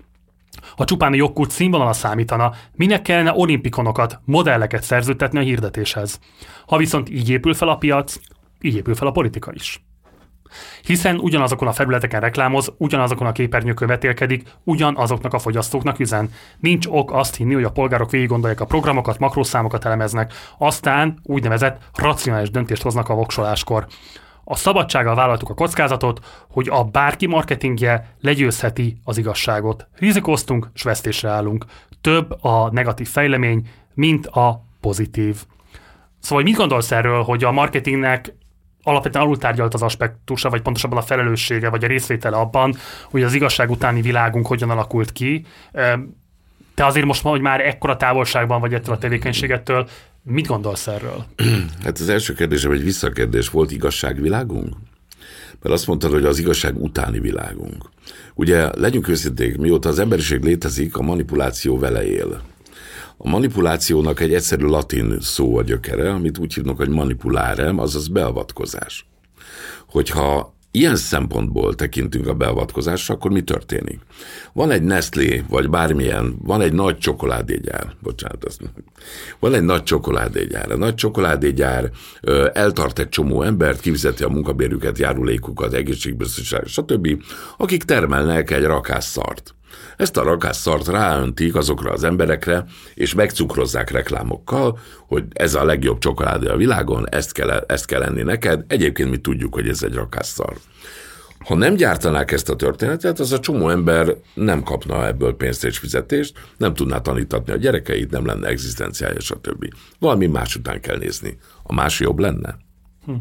Ha csupán a jogkút színvonala számítana, minek kellene olimpikonokat, modelleket szerződtetni a hirdetéshez? Ha viszont így épül fel a piac, így épül fel a politika is. Hiszen ugyanazokon a felületeken reklámoz, ugyanazokon a képernyőkön vetélkedik, ugyanazoknak a fogyasztóknak üzen. Nincs ok azt hinni, hogy a polgárok végig gondolják a programokat, makrószámokat elemeznek, aztán úgynevezett racionális döntést hoznak a voksoláskor. A szabadsággal vállaltuk a kockázatot, hogy a bárki marketingje legyőzheti az igazságot. Rizikóztunk, s vesztésre állunk. Több a negatív fejlemény, mint a pozitív. Szóval mit gondolsz erről, hogy a marketingnek alapvetően alultárgyalt az aspektusa, vagy pontosabban a felelőssége, vagy a részvétele abban, hogy az igazság utáni világunk hogyan alakult ki. Te azért most hogy már ekkora távolságban vagy ettől a tevékenységettől, mit gondolsz erről? Hát az első kérdésem egy visszakérdés volt, igazságvilágunk? Mert azt mondtad, hogy az igazság utáni világunk. Ugye, legyünk őszinték, mióta az emberiség létezik, a manipuláció vele él. A manipulációnak egy egyszerű latin szó a gyökere, amit úgy hívnak, hogy manipulárem, azaz beavatkozás. Hogyha ilyen szempontból tekintünk a beavatkozásra, akkor mi történik? Van egy Nestlé, vagy bármilyen, van egy nagy csokoládégyár, bocsánat, azt van egy nagy csokoládégyár. A nagy csokoládégyár ö, eltart egy csomó embert, kifizeti a munkabérüket, járulékukat, egészségbiztonság, stb., akik termelnek egy rakás szart. Ezt a rakásszart ráöntik azokra az emberekre, és megcukrozzák reklámokkal, hogy ez a legjobb csokoládé a világon, ezt kell, ezt kell enni neked. Egyébként mi tudjuk, hogy ez egy rakásszar. Ha nem gyártanák ezt a történetet, az a csomó ember nem kapna ebből pénzt és fizetést, nem tudná tanítatni a gyerekeit, nem lenne egzisztenciája, stb. Valami más után kell nézni. A más jobb lenne? Hm.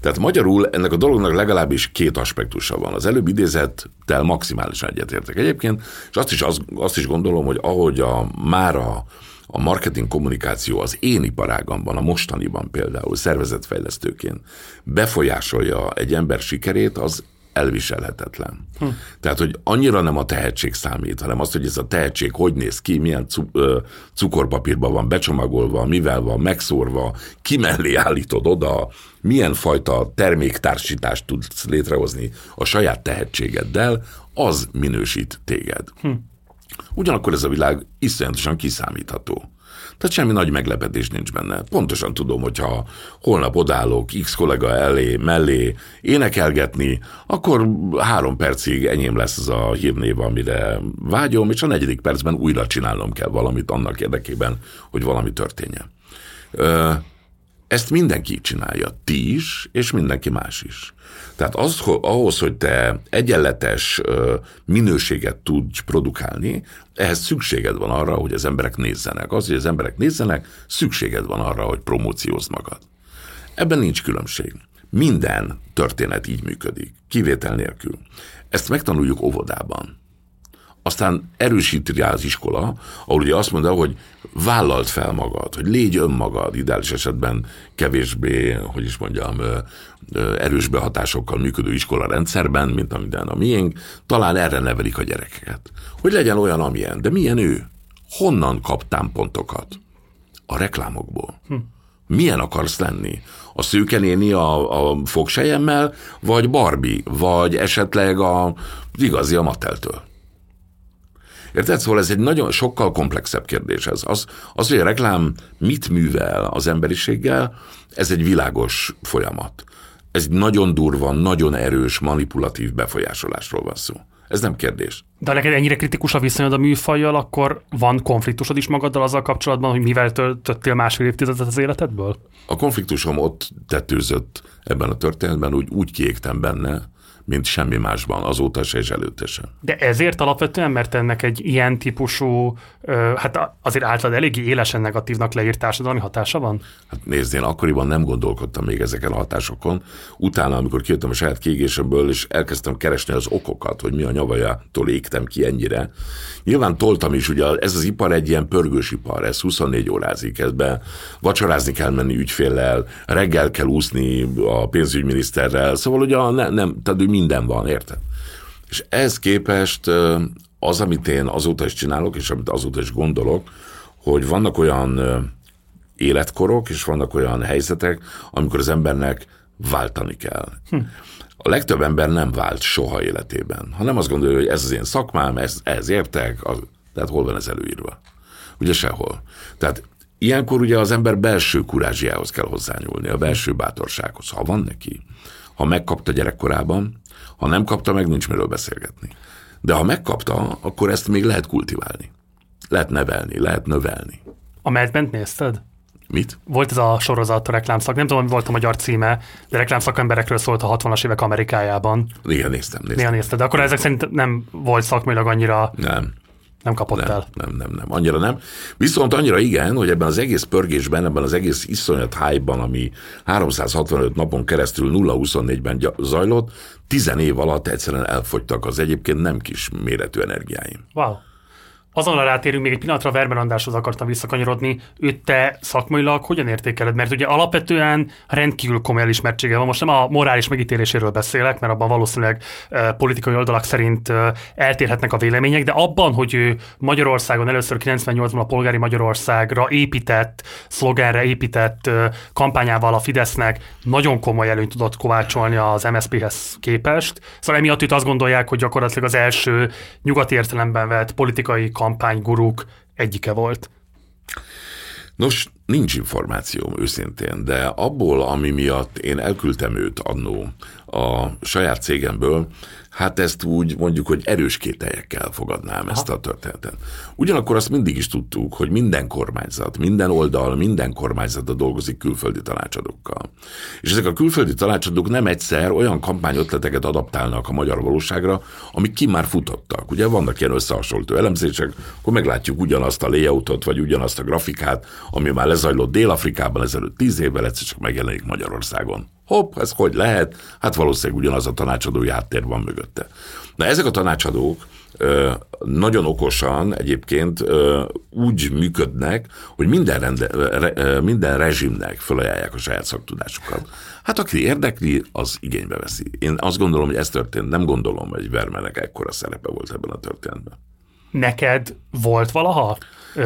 Tehát magyarul ennek a dolognak legalábbis két aspektusa van. Az előbb idézettel maximálisan egyetértek egyébként, és azt is, azt, azt is gondolom, hogy ahogy a mára a marketing kommunikáció az én iparágamban, a mostaniban például szervezetfejlesztőként befolyásolja egy ember sikerét, az elviselhetetlen. Hm. Tehát, hogy annyira nem a tehetség számít, hanem az, hogy ez a tehetség hogy néz ki, milyen cukorpapírban van becsomagolva, mivel van megszórva, ki mellé állítod oda, milyen fajta terméktársítást tudsz létrehozni a saját tehetségeddel, az minősít téged. Hm. Ugyanakkor ez a világ iszonyatosan kiszámítható. Tehát semmi nagy meglepetés nincs benne. Pontosan tudom, hogyha holnap odállok X kollega elé, mellé énekelgetni, akkor három percig enyém lesz az a hírnév, amire vágyom, és a negyedik percben újra csinálnom kell valamit annak érdekében, hogy valami történjen. Ezt mindenki csinálja, ti is, és mindenki más is. Tehát az, ahhoz, hogy te egyenletes minőséget tudj produkálni, ehhez szükséged van arra, hogy az emberek nézzenek. Az, hogy az emberek nézzenek, szükséged van arra, hogy promóciózd magad. Ebben nincs különbség. Minden történet így működik, kivétel nélkül. Ezt megtanuljuk óvodában. Aztán erősíti rá az iskola, ahol ugye azt mondja, hogy vállalt fel magad, hogy légy önmagad, ideális esetben kevésbé, hogy is mondjam, erős behatásokkal működő iskola rendszerben, mint amilyen a miénk, talán erre nevelik a gyerekeket. Hogy legyen olyan, amilyen. De milyen ő? Honnan kap támpontokat? A reklámokból. Hm. Milyen akarsz lenni? A szőkenéni a, a fogsejemmel, vagy Barbie, vagy esetleg a, igazi a Matteltől? Érted? Szóval ez egy nagyon sokkal komplexebb kérdés. Ez. Az, az, hogy a reklám mit művel az emberiséggel, ez egy világos folyamat. Ez nagyon durva, nagyon erős, manipulatív befolyásolásról van szó. Ez nem kérdés. De neked ennyire kritikus a viszonyod a műfajjal, akkor van konfliktusod is magaddal azzal kapcsolatban, hogy mivel töltöttél másfél évtizedet az életedből? A konfliktusom ott tetőzött ebben a történetben, úgy, úgy kiégtem benne, mint semmi másban, azóta se és előtte sem. De ezért alapvetően, mert ennek egy ilyen típusú, hát azért általad eléggé élesen negatívnak leírt társadalmi hatása van? Hát nézd, én akkoriban nem gondolkodtam még ezeken a hatásokon. Utána, amikor kijöttem a saját kiégésemből, és elkezdtem keresni az okokat, hogy mi a nyavajától égtem ki ennyire. Nyilván toltam is, ugye ez az ipar egy ilyen pörgős ipar, ez 24 órázik, ezben vacsorázni kell menni ügyféllel, reggel kell úszni a pénzügyminiszterrel, szóval ugye a, ne, nem, tehát minden van, érted? És ez képest az, amit én azóta is csinálok, és amit azóta is gondolok, hogy vannak olyan életkorok, és vannak olyan helyzetek, amikor az embernek váltani kell. Hm. A legtöbb ember nem vált soha életében, hanem azt gondolja, hogy ez az én szakmám, ez, ez értek, az, tehát hol van ez előírva? Ugye sehol. Tehát ilyenkor ugye az ember belső kurázsiához kell hozzányúlni, a belső bátorsághoz, ha van neki. Ha megkapta gyerekkorában, ha nem kapta, meg nincs miről beszélgetni. De ha megkapta, akkor ezt még lehet kultiválni. Lehet nevelni, lehet növelni. A Madbent nézted? Mit? Volt ez a sorozat, a reklámszak, nem tudom, mi volt a magyar címe, de reklámszakemberekről szólt a 60-as évek Amerikájában. Igen, néztem, néztem. Néha nézted, de akkor ezek szerint nem volt szakmailag annyira... Nem. Nem kapott nem, el. Nem, nem, nem, annyira nem. Viszont annyira igen, hogy ebben az egész pörgésben, ebben az egész iszonyat hype-ban, ami 365 napon keresztül 0-24-ben zajlott, 10 év alatt egyszerűen elfogytak az egyébként nem kis méretű energiáim. Wow azonnal rátérünk, még egy pillanatra Verben Andráshoz akartam visszakanyarodni. Őt te szakmailag hogyan értékeled? Mert ugye alapvetően rendkívül komoly elismertsége van. Most nem a morális megítéléséről beszélek, mert abban valószínűleg uh, politikai oldalak szerint uh, eltérhetnek a vélemények, de abban, hogy ő Magyarországon először 98-ban a polgári Magyarországra épített, szlogenre épített uh, kampányával a Fidesznek nagyon komoly előnyt tudott kovácsolni az MSZP-hez képest. Szóval emiatt itt azt gondolják, hogy gyakorlatilag az első nyugati értelemben vett politikai kampány kampányguruk egyike volt? Nos, nincs információm őszintén, de abból, ami miatt én elküldtem őt annó a saját cégemből, hát ezt úgy mondjuk, hogy erős kételyekkel fogadnám Aha. ezt a történetet. Ugyanakkor azt mindig is tudtuk, hogy minden kormányzat, minden oldal, minden kormányzata dolgozik külföldi tanácsadókkal. És ezek a külföldi tanácsadók nem egyszer olyan kampányötleteket adaptálnak a magyar valóságra, amik ki már futottak. Ugye vannak ilyen összehasonlító elemzések, akkor meglátjuk ugyanazt a layoutot, vagy ugyanazt a grafikát, ami már lezajlott Dél-Afrikában ezelőtt tíz évvel, egyszer csak megjelenik Magyarországon. Hopp, ez hogy lehet? Hát valószínűleg ugyanaz a tanácsadói háttér van mögötte. Na ezek a tanácsadók nagyon okosan egyébként úgy működnek, hogy minden, rende, re, minden rezsimnek felajánlják a saját szaktudásukat. Hát aki érdekli, az igénybe veszi. Én azt gondolom, hogy ez történt, nem gondolom, hogy Vermenek ekkora szerepe volt ebben a történetben. Neked volt valaha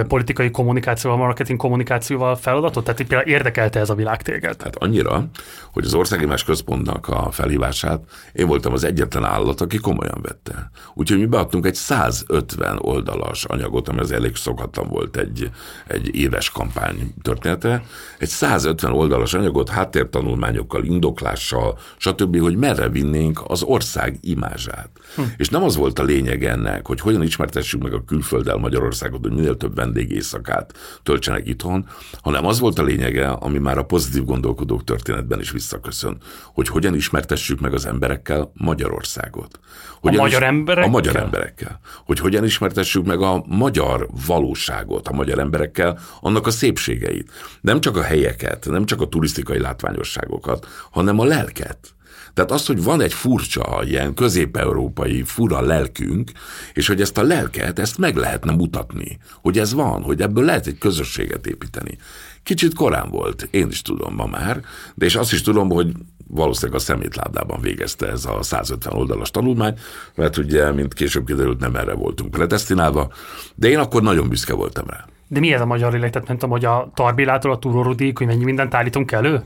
politikai kommunikációval, marketing kommunikációval feladatot? Tehát például érdekelte ez a világ téged? Hát annyira, hogy az Országimás Központnak a felhívását én voltam az egyetlen állat, aki komolyan vette. Úgyhogy mi beadtunk egy 150 oldalas anyagot, ami az elég szokatlan volt egy, egy éves kampány története. Egy 150 oldalas anyagot háttértanulmányokkal, indoklással, stb., hogy merre vinnénk az ország imázsát. Hm. És nem az volt a lényeg ennek, hogy hogyan ismertessük meg a külfölddel Magyarországot, hogy minél több vendégészakát töltsenek itthon, hanem az volt a lényege, ami már a pozitív gondolkodók történetben is visszaköszön, hogy hogyan ismertessük meg az emberekkel Magyarországot. Hogyan a magyar emberekkel? A magyar emberekkel. Hogy hogyan ismertessük meg a magyar valóságot a magyar emberekkel, annak a szépségeit. Nem csak a helyeket, nem csak a turisztikai látványosságokat, hanem a lelket tehát az, hogy van egy furcsa, ilyen közép-európai fura lelkünk, és hogy ezt a lelket, ezt meg lehetne mutatni, hogy ez van, hogy ebből lehet egy közösséget építeni. Kicsit korán volt, én is tudom ma már, de és azt is tudom, hogy valószínűleg a szemétlábdában végezte ez a 150 oldalas tanulmány, mert ugye, mint később kiderült, nem erre voltunk predestinálva, de én akkor nagyon büszke voltam rá. De mi ez a magyar lélek? Tehát nem tudom, hogy a Tarbélától a Túrórudig, hogy mennyi mindent állítunk elő?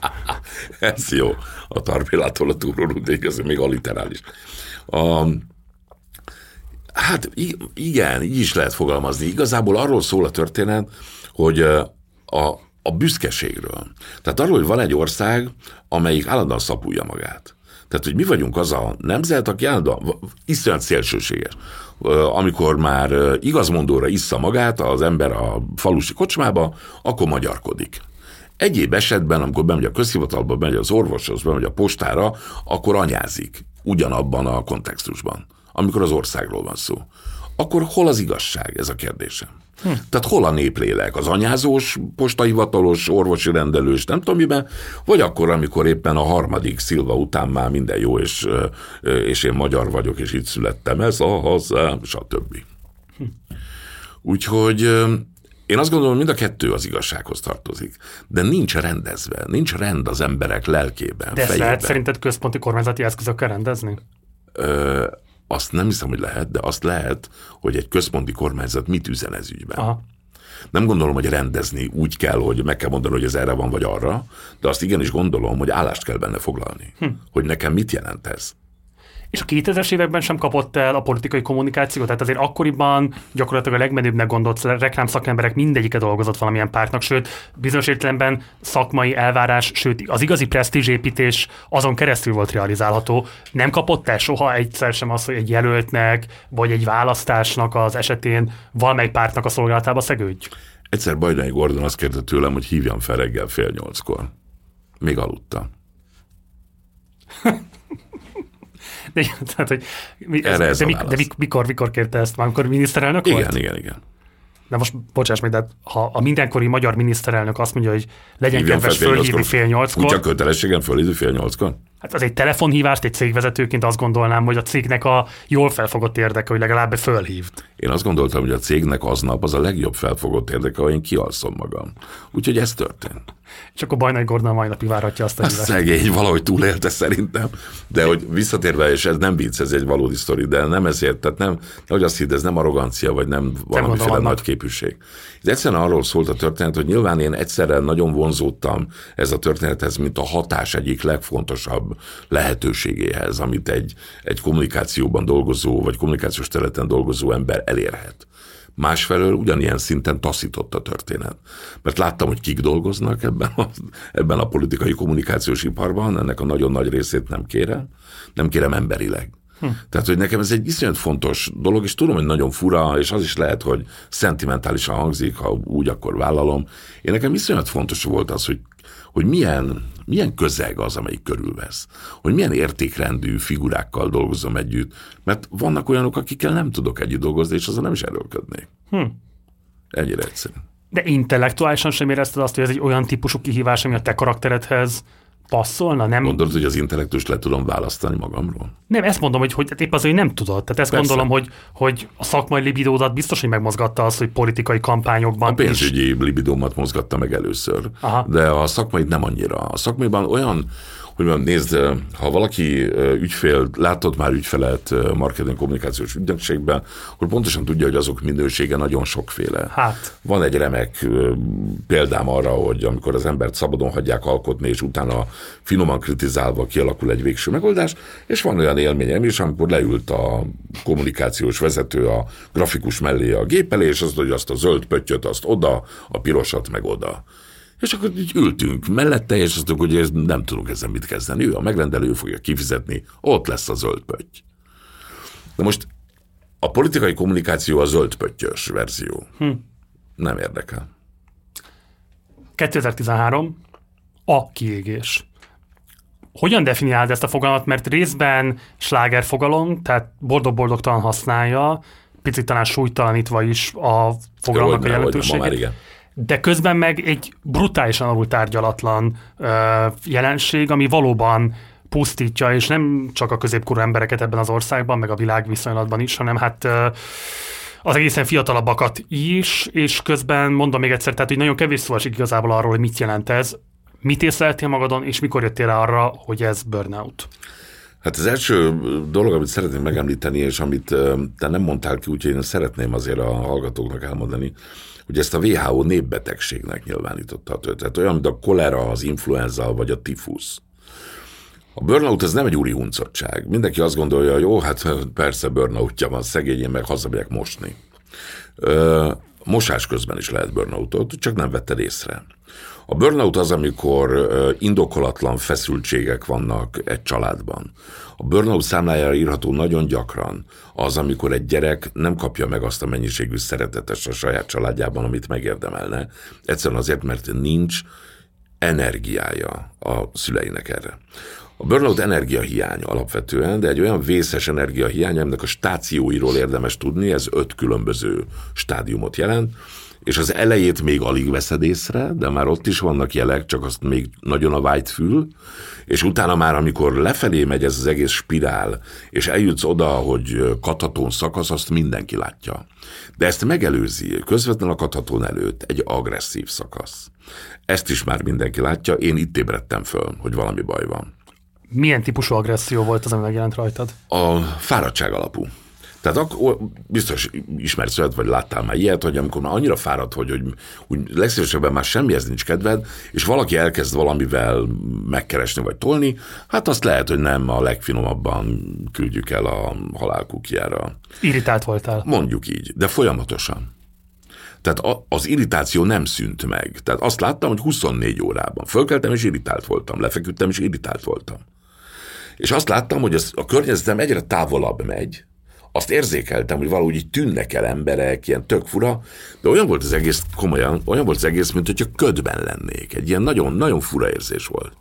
ez jó. A Tarbélától a Túrórudig, ez még alliterális. A, hát igen, így is lehet fogalmazni. Igazából arról szól a történet, hogy a, a büszkeségről. Tehát arról, hogy van egy ország, amelyik állandóan szapulja magát. Tehát, hogy mi vagyunk az a nemzet, aki állandóan iszonyat szélsőséges amikor már igazmondóra issza magát az ember a falusi kocsmába, akkor magyarkodik. Egyéb esetben, amikor bemegy a közhivatalba, bemegy az orvoshoz, bemegy a postára, akkor anyázik ugyanabban a kontextusban, amikor az országról van szó. Akkor hol az igazság, ez a kérdésem. Hm. Tehát hol a néplélek? Az anyázós, postahivatalos, orvosi rendelős, nem tudom miben, vagy akkor, amikor éppen a harmadik szilva után már minden jó, és, és én magyar vagyok, és itt születtem, ez a hazám, stb. Hm. Úgyhogy én azt gondolom, hogy mind a kettő az igazsághoz tartozik, de nincs rendezve, nincs rend az emberek lelkében, De ezt lehet szerinted központi kormányzati eszközökkel rendezni? Ö, azt nem hiszem, hogy lehet, de azt lehet, hogy egy központi kormányzat mit üzen ez ügyben. Aha. Nem gondolom, hogy rendezni úgy kell, hogy meg kell mondani, hogy ez erre van vagy arra, de azt igenis gondolom, hogy állást kell benne foglalni. Hm. Hogy nekem mit jelent ez és a 2000-es években sem kapott el a politikai kommunikáció, tehát azért akkoriban gyakorlatilag a legmenőbbnek gondolt reklám szakemberek mindegyike dolgozott valamilyen pártnak, sőt, bizonyos értelemben szakmai elvárás, sőt, az igazi presztízsépítés azon keresztül volt realizálható. Nem kapott el soha egyszer sem az, hogy egy jelöltnek, vagy egy választásnak az esetén valamely pártnak a szolgálatába szegődj? Egyszer Bajdai Gordon azt kérte tőlem, hogy hívjam fel reggel fél nyolckor. Még aludtam. De, tehát, hogy, ez, ez de, mik, de mikor, mikor kérte ezt már, amikor miniszterelnök igen, volt? Igen, igen, igen. De most bocsáss meg, de ha a mindenkori magyar miniszterelnök azt mondja, hogy legyen Hívjam kedves fölhívni fél nyolckor. Kutya kötelességem fölhívni fél nyolckor? Hát az egy telefonhívást egy cégvezetőként azt gondolnám, hogy a cégnek a jól felfogott érdeke, hogy legalább fölhívd. Én azt gondoltam, hogy a cégnek aznap az a legjobb felfogott érdeke, hogy én kialszom magam. Úgyhogy ez történt. És akkor Bajnai Gordon mai napig várhatja azt a hívást. Szegény, valahogy túlélte szerintem. De hogy visszatérve, és ez nem vicc, ez egy valódi sztori, de nem ezért, tehát nem, hogy azt hidd, ez nem arrogancia, vagy nem valamiféle nagy képűség. Ez egyszerűen arról szólt a történet, hogy nyilván én egyszerre nagyon vonzódtam ez a történethez, mint a hatás egyik legfontosabb lehetőségéhez, amit egy, egy kommunikációban dolgozó, vagy kommunikációs területen dolgozó ember elérhet. Másfelől ugyanilyen szinten taszított a történet. Mert láttam, hogy kik dolgoznak ebben a, ebben a politikai kommunikációs iparban, ennek a nagyon nagy részét nem kérem, nem kérem emberileg. Hm. Tehát, hogy nekem ez egy iszonyat fontos dolog, és tudom, hogy nagyon fura, és az is lehet, hogy szentimentálisan hangzik, ha úgy, akkor vállalom. Én nekem iszonyat fontos volt az, hogy, hogy milyen, milyen közeg az, amelyik körülvesz. Hogy milyen értékrendű figurákkal dolgozom együtt. Mert vannak olyanok, akikkel nem tudok együtt dolgozni, és azon nem is erőlködnék. Hm. Ennyire egyszerű. De intellektuálisan sem érezted azt, hogy ez egy olyan típusú kihívás, ami a te karakteredhez passzolna, nem? Gondolod, hogy az intellektus le tudom választani magamról? Nem, ezt mondom, hogy, hogy épp az, hogy nem tudod. Tehát ezt Persze. gondolom, hogy, hogy a szakmai libidódat biztos, hogy megmozgatta az, hogy politikai kampányokban A pénzügyi is... libidómat mozgatta meg először. Aha. De a szakmai nem annyira. A szakmaiban olyan hogy mondjam, nézd, ha valaki ügyfél, látott már ügyfelet marketing kommunikációs ügynökségben, akkor pontosan tudja, hogy azok minősége nagyon sokféle. Hát. Van egy remek példám arra, hogy amikor az embert szabadon hagyják alkotni, és utána finoman kritizálva kialakul egy végső megoldás, és van olyan élményem is, amikor leült a kommunikációs vezető a grafikus mellé a gép elé, és azt, hogy azt a zöld pöttyöt, azt oda, a pirosat meg oda. És akkor így ültünk mellette, és azt hogy ez, nem tudunk ezzel mit kezdeni. Ő a megrendelő fogja kifizetni, ott lesz a zöld pötty. De most a politikai kommunikáció a zöld pöttyös verzió. Hm. Nem érdekel. 2013 a kiégés. Hogyan definiáld ezt a fogalmat? Mert részben sláger fogalom, tehát boldog-boldogtalan használja, picit talán súlytalanítva is a fogalomnak a jelentőségét. Már igen de közben meg egy brutálisan alul tárgyalatlan ö, jelenség, ami valóban pusztítja, és nem csak a középkorú embereket ebben az országban, meg a világ viszonylatban is, hanem hát ö, az egészen fiatalabbakat is, és közben mondom még egyszer, tehát hogy nagyon kevés szó esik igazából arról, hogy mit jelent ez, mit észleltél magadon, és mikor jöttél rá arra, hogy ez burnout? Hát az első dolog, amit szeretném megemlíteni, és amit te nem mondtál ki, úgyhogy én szeretném azért a hallgatóknak elmondani, hogy ezt a WHO népbetegségnek nyilvánította. Tehát olyan, mint a kolera, az influenza vagy a tifusz. A burnout ez nem egy úri huncottság. Mindenki azt gondolja, hogy jó, hát persze burnoutja van, szegényén meg hazamegyek mosni. Ö, mosás közben is lehet burnoutot, csak nem vetted észre. A burnout az, amikor indokolatlan feszültségek vannak egy családban. A burnout számlájára írható nagyon gyakran az, amikor egy gyerek nem kapja meg azt a mennyiségű szeretetes a saját családjában, amit megérdemelne. Egyszerűen azért, mert nincs energiája a szüleinek erre. A burnout energiahiány alapvetően, de egy olyan vészes energiahiány, aminek a stációiról érdemes tudni, ez öt különböző stádiumot jelent, és az elejét még alig veszed észre, de már ott is vannak jelek, csak azt még nagyon a vágyt fül, és utána már, amikor lefelé megy ez az egész spirál, és eljutsz oda, hogy katatón szakasz, azt mindenki látja. De ezt megelőzi, közvetlenül a katatón előtt egy agresszív szakasz. Ezt is már mindenki látja, én itt ébredtem föl, hogy valami baj van. Milyen típusú agresszió volt az, ami megjelent rajtad? A fáradtság alapú. Tehát akkor biztos ismersz olyat, vagy láttál már ilyet, hogy amikor már annyira fáradt hogy, hogy úgy legszívesebben már semmihez nincs kedved, és valaki elkezd valamivel megkeresni vagy tolni, hát azt lehet, hogy nem a legfinomabban küldjük el a halálkukjára. Irritált voltál. Mondjuk így, de folyamatosan. Tehát az irritáció nem szűnt meg. Tehát azt láttam, hogy 24 órában. Fölkeltem és irritált voltam, lefeküdtem és irritált voltam. És azt láttam, hogy az, a környezetem egyre távolabb megy, azt érzékeltem, hogy valahogy így tűnnek el emberek, ilyen tök fura, de olyan volt az egész, komolyan, olyan volt az egész, mint hogyha ködben lennék. Egy ilyen nagyon, nagyon fura érzés volt.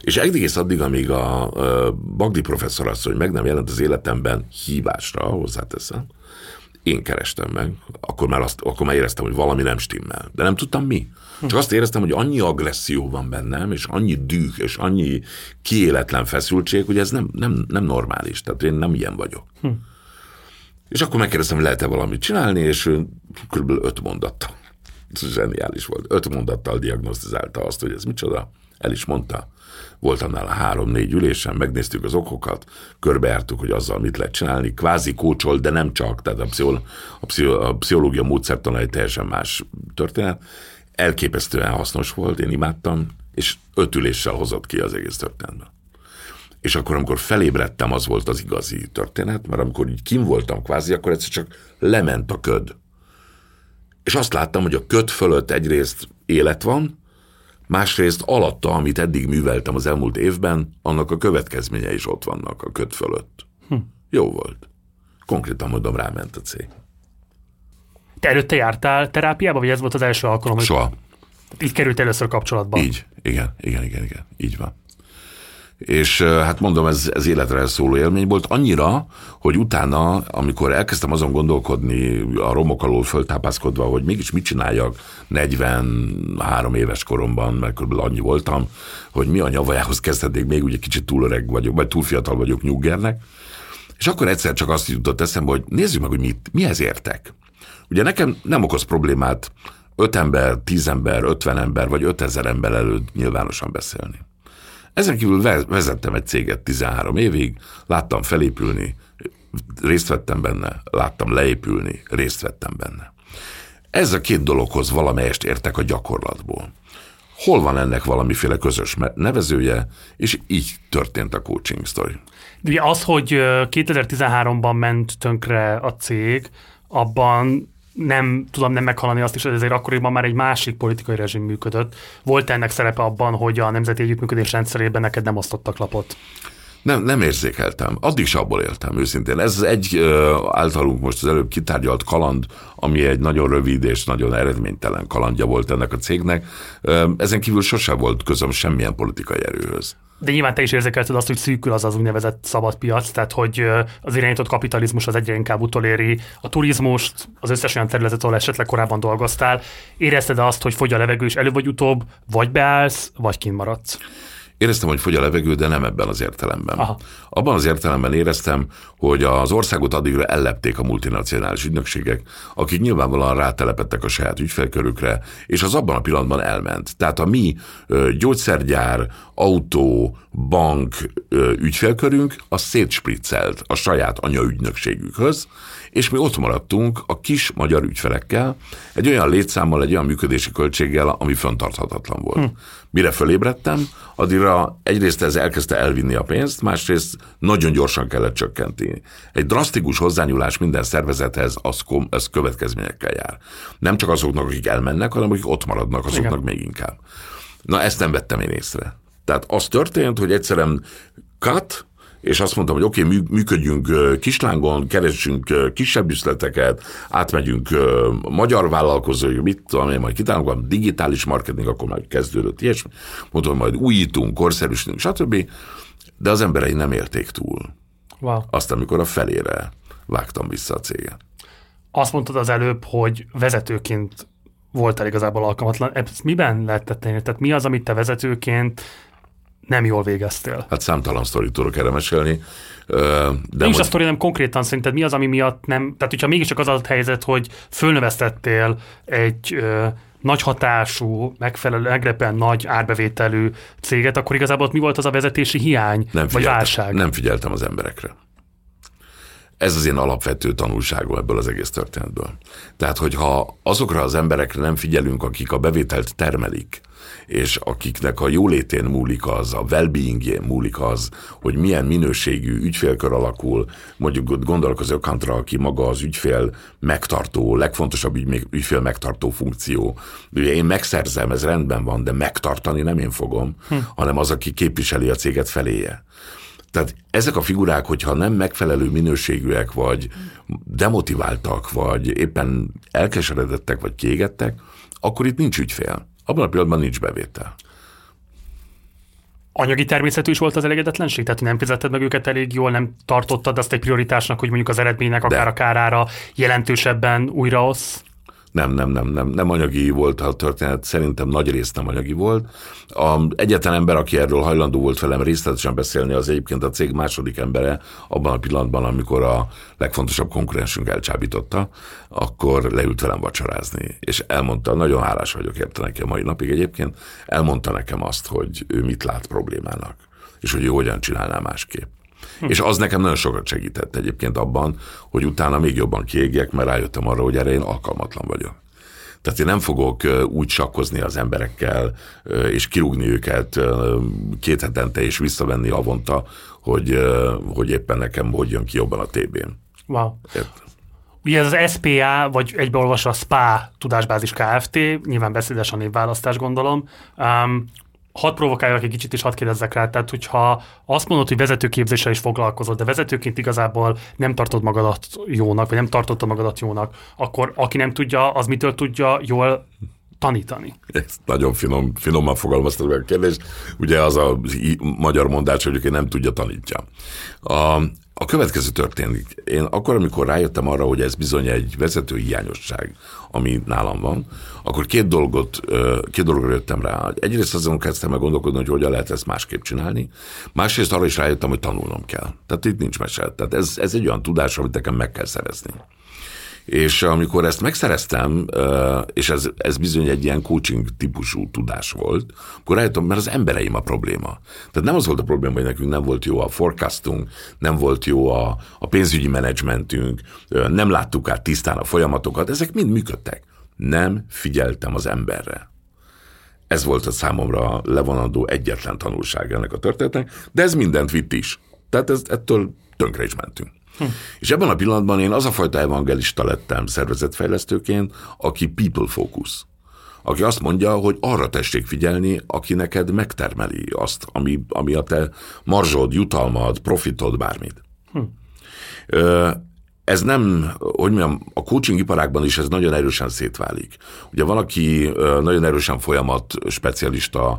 És egész addig, amíg a Bagdi professzor azt, hogy meg nem jelent az életemben hívásra, hozzáteszem, én kerestem meg, akkor már, azt, akkor már éreztem, hogy valami nem stimmel. De nem tudtam mi. Csak azt éreztem, hogy annyi agresszió van bennem, és annyi düh, és annyi kiéletlen feszültség, hogy ez nem, nem, nem normális. Tehát én nem ilyen vagyok. Hm. És akkor megkérdeztem, lehet-e valamit csinálni, és kb. öt mondattal. Ez zseniális volt. Öt mondattal diagnosztizálta azt, hogy ez micsoda. El is mondta. Voltam nála három-négy ülésen, megnéztük az okokat, körbejártuk, hogy azzal mit lehet csinálni, kvázi kócsol, de nem csak, tehát a, pszichol, a, pszichol, a pszichológia módszertana egy teljesen más történet. Elképesztően hasznos volt, én imádtam, és öt üléssel hozott ki az egész történetben. És akkor, amikor felébredtem, az volt az igazi történet, mert amikor így kim voltam kvázi, akkor egyszer csak lement a köd. És azt láttam, hogy a köd fölött egyrészt élet van, másrészt alatta, amit eddig műveltem az elmúlt évben, annak a következménye is ott vannak a köd fölött. Hm. Jó volt. Konkrétan mondom, ráment a cég. Te előtte jártál terápiába, vagy ez volt az első alkalom? Soha. Így került először kapcsolatba. Így, igen, igen, igen, igen, így van. És hát mondom, ez, ez életre szóló élmény volt, annyira, hogy utána, amikor elkezdtem azon gondolkodni, a romok alól föltápászkodva, hogy mégis mit csináljak 43 éves koromban, mert kb. annyi voltam, hogy mi a nyavajához kezdhetnék, még ugye kicsit túl öreg vagyok, vagy túl fiatal vagyok nyuggernek, és akkor egyszer csak azt jutott eszembe, hogy nézzük meg, hogy mit, mihez értek. Ugye nekem nem okoz problémát öt ember, tíz ember, ötven ember, vagy ötezer ember előtt nyilvánosan beszélni. Ezen kívül vezettem egy céget 13 évig, láttam felépülni, részt vettem benne, láttam leépülni, részt vettem benne. Ez a két dologhoz valamelyest értek a gyakorlatból. Hol van ennek valamiféle közös nevezője, és így történt a coaching story. Ugye az, hogy 2013-ban ment tönkre a cég, abban nem tudom nem meghalani azt is, hogy ezért akkoriban már egy másik politikai rezsim működött. Volt ennek szerepe abban, hogy a Nemzeti Együttműködés rendszerében neked nem osztottak lapot? Nem, nem érzékeltem. Addig is abból éltem, őszintén. Ez egy ö, általunk most az előbb kitárgyalt kaland, ami egy nagyon rövid és nagyon eredménytelen kalandja volt ennek a cégnek. Ö, ezen kívül sose volt közöm semmilyen politikai erőhöz. De nyilván te is érzékelted azt, hogy szűkül az az úgynevezett szabad piac, tehát hogy az irányított kapitalizmus az egyre inkább utoléri a turizmust, az összes olyan területet, ahol esetleg korábban dolgoztál. Érezted azt, hogy fogy a levegő, és előbb vagy utóbb vagy beállsz, vagy kint maradsz? Éreztem, hogy fogy a levegő, de nem ebben az értelemben. Aha. Abban az értelemben éreztem, hogy az országot addigra ellepték a multinacionális ügynökségek, akik nyilvánvalóan rátelepettek a saját ügyfélkörükre, és az abban a pillanatban elment. Tehát a mi gyógyszergyár, autó, bank ügyfélkörünk, az szétspriccelt a saját anyaügynökségükhöz, és mi ott maradtunk a kis magyar ügyfelekkel, egy olyan létszámmal, egy olyan működési költséggel, ami föntarthatatlan volt. Hm. Mire fölébredtem, addigra egyrészt ez elkezdte elvinni a pénzt, másrészt nagyon gyorsan kellett csökkenteni. Egy drasztikus hozzányúlás minden szervezethez az, az következményekkel jár. Nem csak azoknak, akik elmennek, hanem akik ott maradnak, azoknak Igen. még inkább. Na ezt nem vettem én észre. Tehát az történt, hogy egyszerűen cut, és azt mondtam, hogy oké, okay, működjünk kislángon, keresünk kisebb üzleteket, átmegyünk magyar vállalkozói, mit tudom én, majd kitálunk, digitális marketing, akkor már kezdődött ilyesmi, mondtam, majd újítunk, korszerűsítünk, stb. De az emberei nem érték túl. Wow. Azt, amikor a felére vágtam vissza a céget. Azt mondtad az előbb, hogy vezetőként voltál igazából alkalmatlan. Ezt miben lehetett tenni? Tehát mi az, amit te vezetőként nem jól végeztél? Hát számtalan sztorit tudok erre mesélni. De Nincs most... a sztori, nem konkrétan szerinted mi az, ami miatt nem... Tehát, hogyha mégiscsak az a helyzet, hogy fölnövesztettél egy ö, nagy hatású, megfelelő, megrepen nagy árbevételű céget, akkor igazából ott mi volt az a vezetési hiány, nem vagy válság? Nem figyeltem az emberekre. Ez az én alapvető tanulságom ebből az egész történetből. Tehát, hogyha azokra az emberekre nem figyelünk, akik a bevételt termelik, és akiknek a jólétén múlik az, a well múlik az, hogy milyen minőségű ügyfélkör alakul, mondjuk gondolok az Ökantra, aki maga az ügyfél megtartó, legfontosabb ügy, ügyfél megtartó funkció. Ugye én megszerzem, ez rendben van, de megtartani nem én fogom, hm. hanem az, aki képviseli a céget feléje. Tehát ezek a figurák, hogyha nem megfelelő minőségűek, vagy demotiváltak, vagy éppen elkeseredettek, vagy kégettek, akkor itt nincs ügyfél. Abban a pillanatban nincs bevétel. Anyagi természetű is volt az elégedetlenség? Tehát nem fizetted meg őket elég jól, nem tartottad azt egy prioritásnak, hogy mondjuk az eredménynek akár De. a kárára jelentősebben újraosz? Nem, nem, nem, nem, nem anyagi volt a történet, szerintem nagy részt nem anyagi volt. A egyetlen ember, aki erről hajlandó volt velem részletesen beszélni, az egyébként a cég második embere, abban a pillanatban, amikor a legfontosabb konkurensünk elcsábította, akkor leült velem vacsorázni, és elmondta, nagyon hálás vagyok érte neki a mai napig egyébként, elmondta nekem azt, hogy ő mit lát problémának, és hogy ő hogyan csinálná másképp. Hm. És az nekem nagyon sokat segített egyébként abban, hogy utána még jobban kiégjek, mert rájöttem arra, hogy erre én alkalmatlan vagyok. Tehát én nem fogok úgy sakkozni az emberekkel, és kirúgni őket két hetente, és visszavenni avonta, hogy, hogy éppen nekem hogy jön ki jobban a TB-n. Wow. Értem. Ugye ez az SPA, vagy egybeolvasva a SPA tudásbázis Kft., nyilván beszédes a névválasztás gondolom. Um, hadd provokáljak egy kicsit, és hadd kérdezzek rá, tehát hogyha azt mondod, hogy vezetőképzéssel is foglalkozol, de vezetőként igazából nem tartod magadat jónak, vagy nem tartotta magadat jónak, akkor aki nem tudja, az mitől tudja jól tanítani? Ez nagyon finom, finoman fogalmaztad meg a kérdést. Ugye az a magyar mondás, hogy aki nem tudja, tanítja. A, a következő történik. Én akkor, amikor rájöttem arra, hogy ez bizony egy vezető hiányosság, ami nálam van, akkor két dolgot, két dologra jöttem rá. Egyrészt azon kezdtem meg gondolkodni, hogy hogyan lehet ezt másképp csinálni. Másrészt arra is rájöttem, hogy tanulnom kell. Tehát itt nincs mese. Tehát ez, ez egy olyan tudás, amit nekem meg kell szerezni. És amikor ezt megszereztem, és ez, ez bizony egy ilyen coaching típusú tudás volt, akkor rájöttem, mert az embereim a probléma. Tehát nem az volt a probléma, hogy nekünk nem volt jó a forecastunk, nem volt jó a, a pénzügyi menedzsmentünk, nem láttuk át tisztán a folyamatokat, ezek mind működtek. Nem figyeltem az emberre. Ez volt a számomra levonandó egyetlen tanulság ennek a történetnek, de ez mindent vitt is. Tehát ez, ettől tönkre is mentünk. Hm. És ebben a pillanatban én az a fajta evangelista lettem szervezetfejlesztőként, aki people focus. Aki azt mondja, hogy arra tessék figyelni, aki neked megtermeli azt, ami, ami a te marzsod, jutalmad, profitod, bármit. Hm ez nem, hogy mondjam, a coaching iparákban is ez nagyon erősen szétválik. Ugye van, aki nagyon erősen folyamat specialista,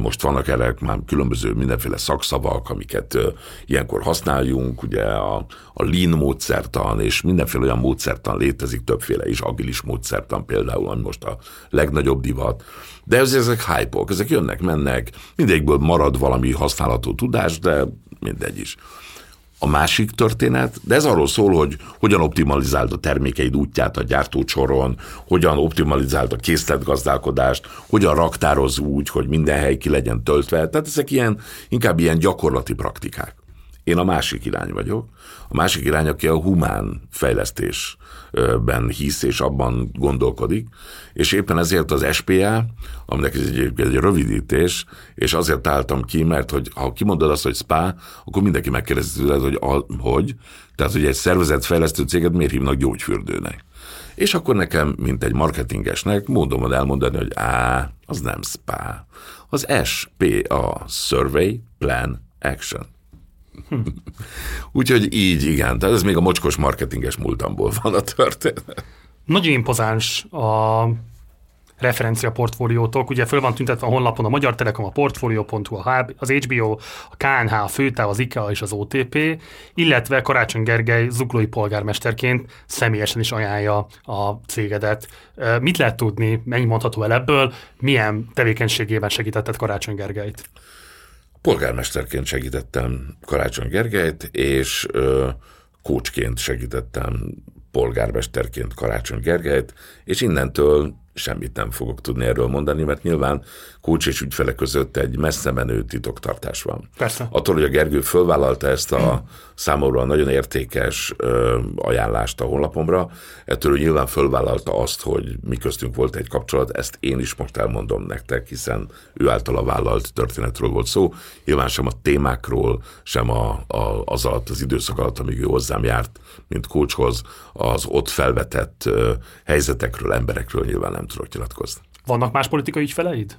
most vannak erre már különböző mindenféle szakszavak, amiket ilyenkor használjunk, ugye a, a lean módszertan, és mindenféle olyan módszertan létezik, többféle is, agilis módszertan például, ami most a legnagyobb divat. De ez, ezek hype ezek jönnek, mennek, mindegyikből marad valami használható tudás, de mindegy is a másik történet, de ez arról szól, hogy hogyan optimalizáld a termékeid útját a gyártócsoron, hogyan optimalizáld a készletgazdálkodást, hogyan raktároz úgy, hogy minden hely ki legyen töltve. Tehát ezek ilyen, inkább ilyen gyakorlati praktikák. Én a másik irány vagyok. A másik irány, aki a humán fejlesztés ben hisz és abban gondolkodik, és éppen ezért az SPA, aminek ez egy, egy rövidítés, és azért álltam ki, mert hogy ha kimondod azt, hogy SPA, akkor mindenki megkérdezi tőled, hogy a, hogy, tehát hogy egy szervezetfejlesztő céget miért hívnak gyógyfürdőnek. És akkor nekem, mint egy marketingesnek, módom van elmondani, hogy á, az nem SPA. Az SPA, Survey, Plan, Action. Úgyhogy így, igen. Tehát ez még a mocskos marketinges múltamból van a történet. Nagyon impozáns a referencia portfóliótok. Ugye föl van tüntetve a honlapon a Magyar Telekom, a Portfolio.hu, az HBO, a KNH, a Főtáv, az IKEA és az OTP, illetve Karácsony Gergely zuglói polgármesterként személyesen is ajánlja a cégedet. Mit lehet tudni, mennyi mondható el ebből, milyen tevékenységében segítetted Karácsony Gergelyt? Polgármesterként segítettem Karácsony Gergelyt, és ö, kócsként segítettem polgármesterként Karácsony Gergelyt, és innentől semmit nem fogok tudni erről mondani, mert nyilván kulcs és ügyfele között egy messze menő titoktartás van. Persze. Attól, hogy a Gergő fölvállalta ezt a számomra nagyon értékes ö, ajánlást a honlapomra, ettől ő nyilván fölvállalta azt, hogy mi köztünk volt egy kapcsolat, ezt én is most elmondom nektek, hiszen ő által a vállalt történetről volt szó, nyilván sem a témákról, sem a, a, az alatt az időszak alatt, amíg ő hozzám járt, mint kulcshoz, az ott felvetett ö, helyzetekről, emberekről nyilván nem tudok nyilatkozni. Vannak más politikai ügyfeleid?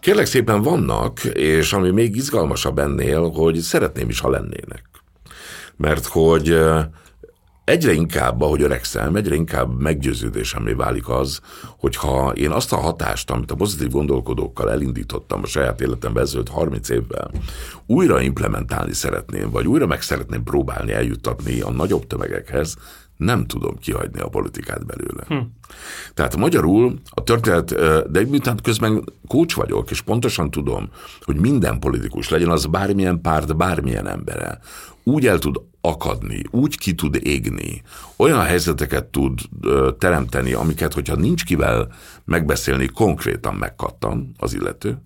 Kérlek szépen vannak, és ami még izgalmasabb ennél, hogy szeretném is, ha lennének. Mert hogy egyre inkább, ahogy öregszem, egyre inkább meggyőződésemé válik az, hogyha én azt a hatást, amit a pozitív gondolkodókkal elindítottam a saját életembe ezelőtt 30 évvel, újra implementálni szeretném, vagy újra meg szeretném próbálni eljuttatni a nagyobb tömegekhez, nem tudom kihagyni a politikát belőle. Hm. Tehát magyarul a történet, de miután közben kócs vagyok, és pontosan tudom, hogy minden politikus, legyen az bármilyen párt, bármilyen embere, úgy el tud akadni, úgy ki tud égni, olyan helyzeteket tud ö, teremteni, amiket, hogyha nincs kivel megbeszélni, konkrétan megkattan az illető.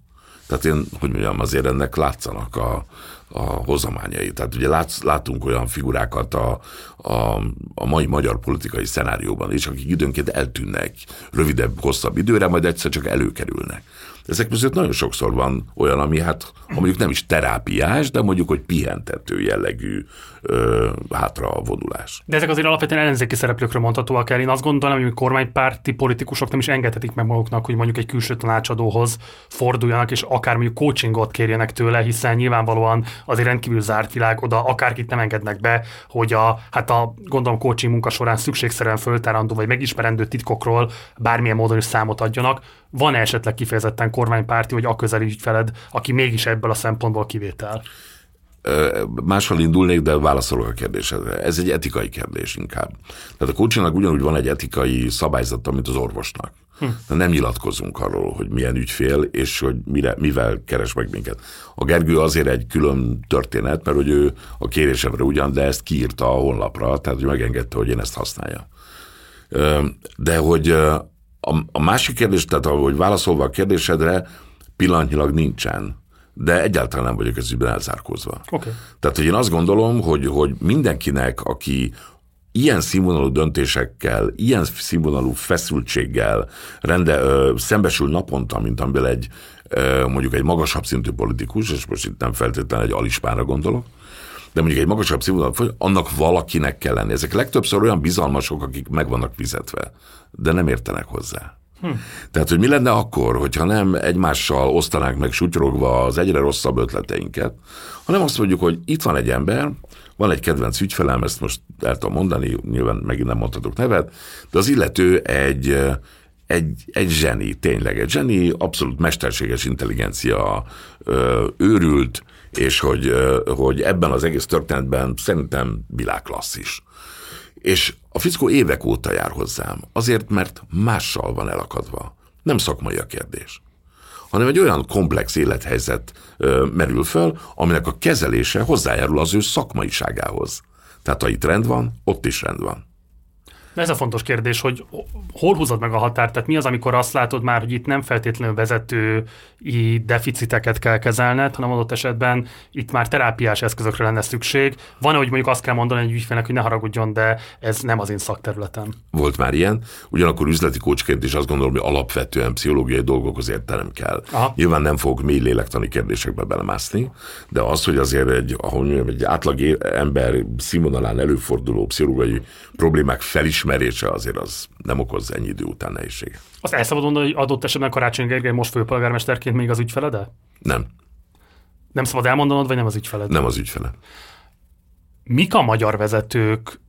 Tehát én, hogy mondjam, azért ennek látszanak a, a hozamányai. Tehát ugye látsz, látunk olyan figurákat a, a, a mai magyar politikai szenárióban is, akik időnként eltűnnek rövidebb, hosszabb időre, majd egyszer csak előkerülnek. Ezek között nagyon sokszor van olyan, ami hát, ha mondjuk nem is terápiás, de mondjuk, hogy pihentető jellegű ö, hátra vonulás. De ezek azért alapvetően ellenzéki szereplőkről mondhatóak el. Én azt gondolom, hogy kormánypárti politikusok nem is engedhetik meg maguknak, hogy mondjuk egy külső tanácsadóhoz forduljanak, és akár mondjuk coachingot kérjenek tőle, hiszen nyilvánvalóan azért rendkívül zárt világ, oda akárkit nem engednek be, hogy a, hát a gondolom coaching munka során szükségszerűen föltárandó vagy megismerendő titkokról bármilyen módon is számot adjanak. Van -e esetleg kifejezetten kormánypárti, vagy a közeli ügyfeled, aki mégis ebből a szempontból kivétel? máshol indulnék, de válaszolok a kérdésedre. Ez egy etikai kérdés inkább. Tehát a coachingnak ugyanúgy van egy etikai szabályzata, mint az orvosnak. Hm. Nem nyilatkozunk arról, hogy milyen ügyfél, és hogy mire, mivel keres meg minket. A Gergő azért egy külön történet, mert hogy ő a kérésemre ugyan, de ezt kiírta a honlapra, tehát hogy megengedte, hogy én ezt használjam. De hogy a, a másik kérdés, tehát ahogy válaszolva a kérdésedre, pillanatnyilag nincsen de egyáltalán nem vagyok ez ügyben elzárkózva. Okay. Tehát, hogy én azt gondolom, hogy, hogy mindenkinek, aki ilyen színvonalú döntésekkel, ilyen színvonalú feszültséggel rende, ö, szembesül naponta, mint amiből egy ö, mondjuk egy magasabb szintű politikus, és most itt nem feltétlenül egy alispára gondolok, de mondjuk egy magasabb színvonalú, annak valakinek kell lenni. Ezek legtöbbször olyan bizalmasok, akik meg vannak fizetve, de nem értenek hozzá. Hm. Tehát, hogy mi lenne akkor, hogyha nem egymással osztanánk meg sutyorogva az egyre rosszabb ötleteinket, hanem azt mondjuk, hogy itt van egy ember, van egy kedvenc ügyfelem, ezt most el tudom mondani, nyilván megint nem mondhatok nevet, de az illető egy, egy, egy zseni, tényleg egy zseni, abszolút mesterséges intelligencia őrült, és hogy, hogy ebben az egész történetben szerintem világklasszis. És a fickó évek óta jár hozzám, azért, mert mással van elakadva. Nem szakmai a kérdés hanem egy olyan komplex élethelyzet ö, merül föl, aminek a kezelése hozzájárul az ő szakmaiságához. Tehát ha itt rend van, ott is rend van. De ez a fontos kérdés, hogy hol húzod meg a határt, tehát mi az, amikor azt látod már, hogy itt nem feltétlenül vezetői deficiteket kell kezelned, hanem adott esetben itt már terápiás eszközökre lenne szükség. Van hogy mondjuk azt kell mondani egy ügyfélnek, hogy ne haragudjon, de ez nem az én szakterületem. Volt már ilyen, ugyanakkor üzleti kócsként is azt gondolom, hogy alapvetően pszichológiai dolgokhoz értelem kell. Aha. Nyilván nem fogok mély lélektani kérdésekbe belemászni, de az, hogy azért egy, ahogy mondjam, egy átlag ember színvonalán előforduló pszichológiai problémák felismerése felismerése azért az nem okoz ennyi idő után nehézséget. Azt el szabad mondani, hogy adott esetben Karácsony Gergely most főpolgármesterként még az ügyfelede? Nem. Nem szabad elmondanod, vagy nem az ügyfeled? Nem az ügyfele. Mik a magyar vezetők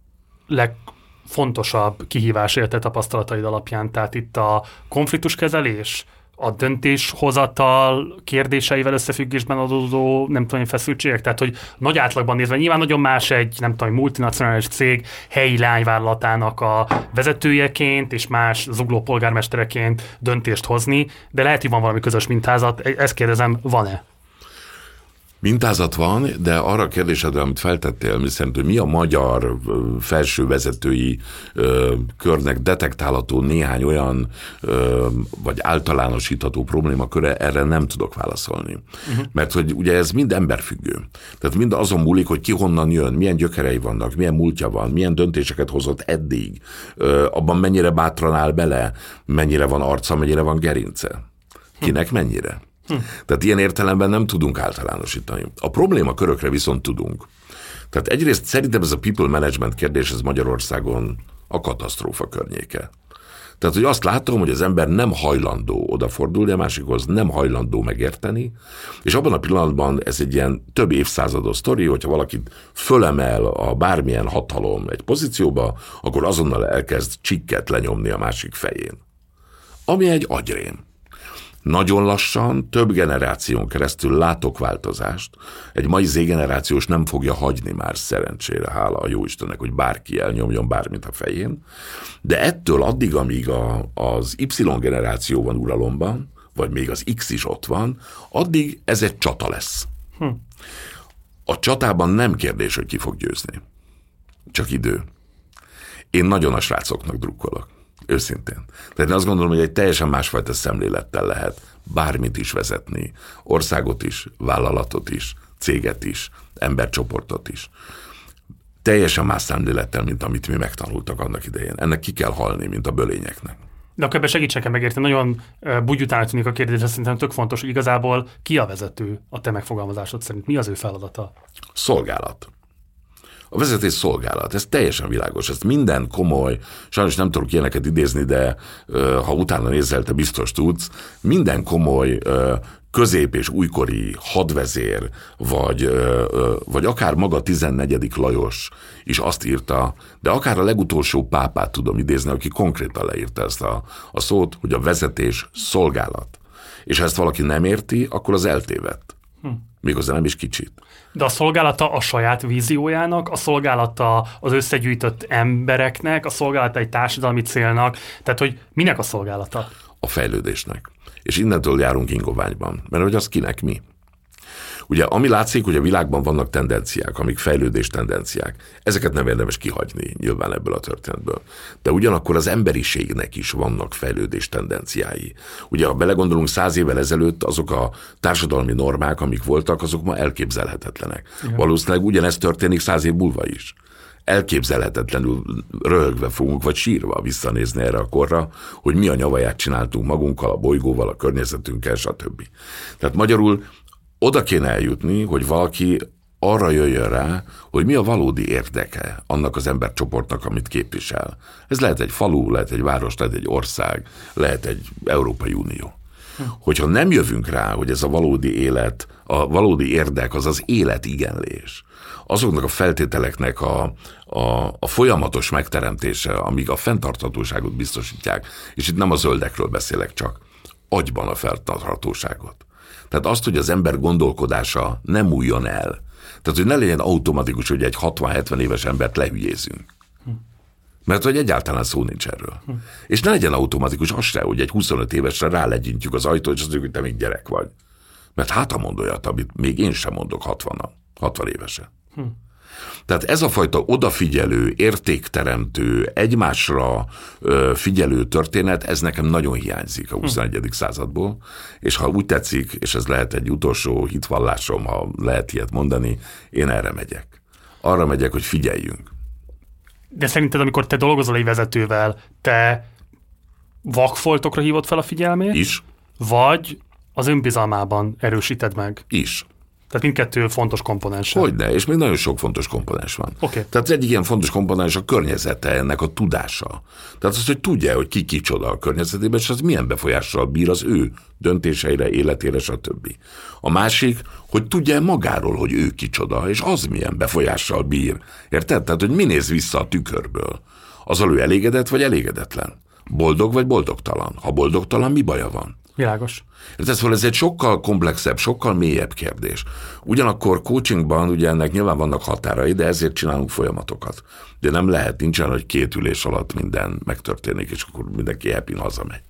legfontosabb kihívás te tapasztalataid alapján? Tehát itt a konfliktuskezelés, a döntéshozatal kérdéseivel összefüggésben adódó, nem tudom, feszültségek? Tehát, hogy nagy átlagban nézve, nyilván nagyon más egy, nem tudom, multinacionális cég helyi lányvállalatának a vezetőjeként és más zugló polgármestereként döntést hozni, de lehet, hogy van valami közös mintázat. Ezt kérdezem, van-e? Mintázat van, de arra a kérdésedre, amit feltettél, mi szerint, hogy mi a magyar felső vezetői ö, körnek detektálható néhány olyan ö, vagy általánosítható problémaköre, erre nem tudok válaszolni. Uh-huh. Mert hogy ugye ez mind emberfüggő. Tehát mind azon múlik, hogy ki honnan jön, milyen gyökerei vannak, milyen múltja van, milyen döntéseket hozott eddig, ö, abban mennyire bátran áll bele, mennyire van arca, mennyire van gerince. Kinek mennyire? Hm. Tehát ilyen értelemben nem tudunk általánosítani. A probléma körökre viszont tudunk. Tehát egyrészt szerintem ez a people management kérdés, ez Magyarországon a katasztrófa környéke. Tehát, hogy azt látom, hogy az ember nem hajlandó odafordulni, a másikhoz nem hajlandó megérteni, és abban a pillanatban ez egy ilyen több évszázados sztori, hogyha valakit fölemel a bármilyen hatalom egy pozícióba, akkor azonnal elkezd csikket lenyomni a másik fején. Ami egy agyrém. Nagyon lassan, több generáción keresztül látok változást. Egy mai Z-generációs nem fogja hagyni már szerencsére, hála a jó Istennek, hogy bárki elnyomjon bármit a fején. De ettől addig, amíg a, az Y-generáció van uralomban, vagy még az X is ott van, addig ez egy csata lesz. Hm. A csatában nem kérdés, hogy ki fog győzni. Csak idő. Én nagyon a srácoknak drukkolok. Őszintén. Tehát én azt gondolom, hogy egy teljesen másfajta szemlélettel lehet bármit is vezetni. Országot is, vállalatot is, céget is, embercsoportot is. Teljesen más szemlélettel, mint amit mi megtanultak annak idején. Ennek ki kell halni, mint a bölényeknek. De akkor ebben segítsen megérteni. Nagyon bugyután tűnik a kérdés, de szerintem tök fontos, hogy igazából ki a vezető a te megfogalmazásod szerint? Mi az ő feladata? Szolgálat. A vezetés szolgálat, ez teljesen világos, ezt minden komoly, sajnos nem tudok ilyeneket idézni, de ha utána nézel, te biztos tudsz, minden komoly közép- és újkori hadvezér, vagy, vagy akár maga 14. Lajos is azt írta, de akár a legutolsó pápát tudom idézni, aki konkrétan leírta ezt a, a szót, hogy a vezetés szolgálat. És ha ezt valaki nem érti, akkor az eltévedt. Hm. Méghozzá nem is kicsit. De a szolgálata a saját víziójának, a szolgálata az összegyűjtött embereknek, a szolgálata egy társadalmi célnak, tehát hogy minek a szolgálata? A fejlődésnek. És innentől járunk ingoványban, mert hogy az kinek mi. Ugye, ami látszik, hogy a világban vannak tendenciák, amik fejlődés tendenciák. Ezeket nem érdemes kihagyni nyilván ebből a történetből. De ugyanakkor az emberiségnek is vannak fejlődés tendenciái. Ugye, ha belegondolunk száz évvel ezelőtt, azok a társadalmi normák, amik voltak, azok ma elképzelhetetlenek. Igen. Valószínűleg ugyanezt történik száz év múlva is elképzelhetetlenül röhögve fogunk, vagy sírva visszanézni erre a korra, hogy mi a nyavaját csináltunk magunkkal, a bolygóval, a környezetünkkel, stb. Tehát magyarul oda kéne eljutni, hogy valaki arra jöjjön rá, hogy mi a valódi érdeke annak az embercsoportnak, amit képvisel. Ez lehet egy falu, lehet egy város, lehet egy ország, lehet egy Európai Unió. Hogyha nem jövünk rá, hogy ez a valódi élet, a valódi érdek az az élet igenlés, azoknak a feltételeknek a, a, a folyamatos megteremtése, amíg a fenntarthatóságot biztosítják, és itt nem a zöldekről beszélek csak, agyban a fenntarthatóságot. Tehát azt, hogy az ember gondolkodása nem újjon el. Tehát, hogy ne legyen automatikus, hogy egy 60-70 éves embert lehülyézünk. Mert hogy egyáltalán szó nincs erről. Hm. És ne legyen automatikus az se, hogy egy 25 évesre rálegyintjük az ajtót, és azt mondjuk, hogy te még gyerek vagy. Mert hát a mond olyat, amit még én sem mondok 60 60 évesen. Hm. Tehát ez a fajta odafigyelő, értékteremtő, egymásra figyelő történet, ez nekem nagyon hiányzik a 21. Hm. századból, és ha úgy tetszik, és ez lehet egy utolsó hitvallásom, ha lehet ilyet mondani, én erre megyek. Arra megyek, hogy figyeljünk. De szerinted, amikor te dolgozol egy vezetővel, te vakfoltokra hívod fel a figyelmét? Is. Vagy az önbizalmában erősíted meg? Is. Tehát mindkettő fontos komponens. Hogyne, és még nagyon sok fontos komponens van. Okay. Tehát az egyik ilyen fontos komponens a környezete, ennek a tudása. Tehát az, hogy tudja, hogy ki kicsoda a környezetében, és az milyen befolyással bír az ő döntéseire, életére, stb. A másik, hogy tudja magáról, hogy ő kicsoda, és az milyen befolyással bír. Érted? Tehát, hogy mi néz vissza a tükörből. Az ő elégedett vagy elégedetlen? Boldog vagy boldogtalan? Ha boldogtalan, mi baja van? Világos. Ez, szóval ez egy sokkal komplexebb, sokkal mélyebb kérdés. Ugyanakkor coachingban ugye ennek nyilván vannak határai, de ezért csinálunk folyamatokat. De nem lehet, nincsen, hogy két ülés alatt minden megtörténik, és akkor mindenki happy hazamegy.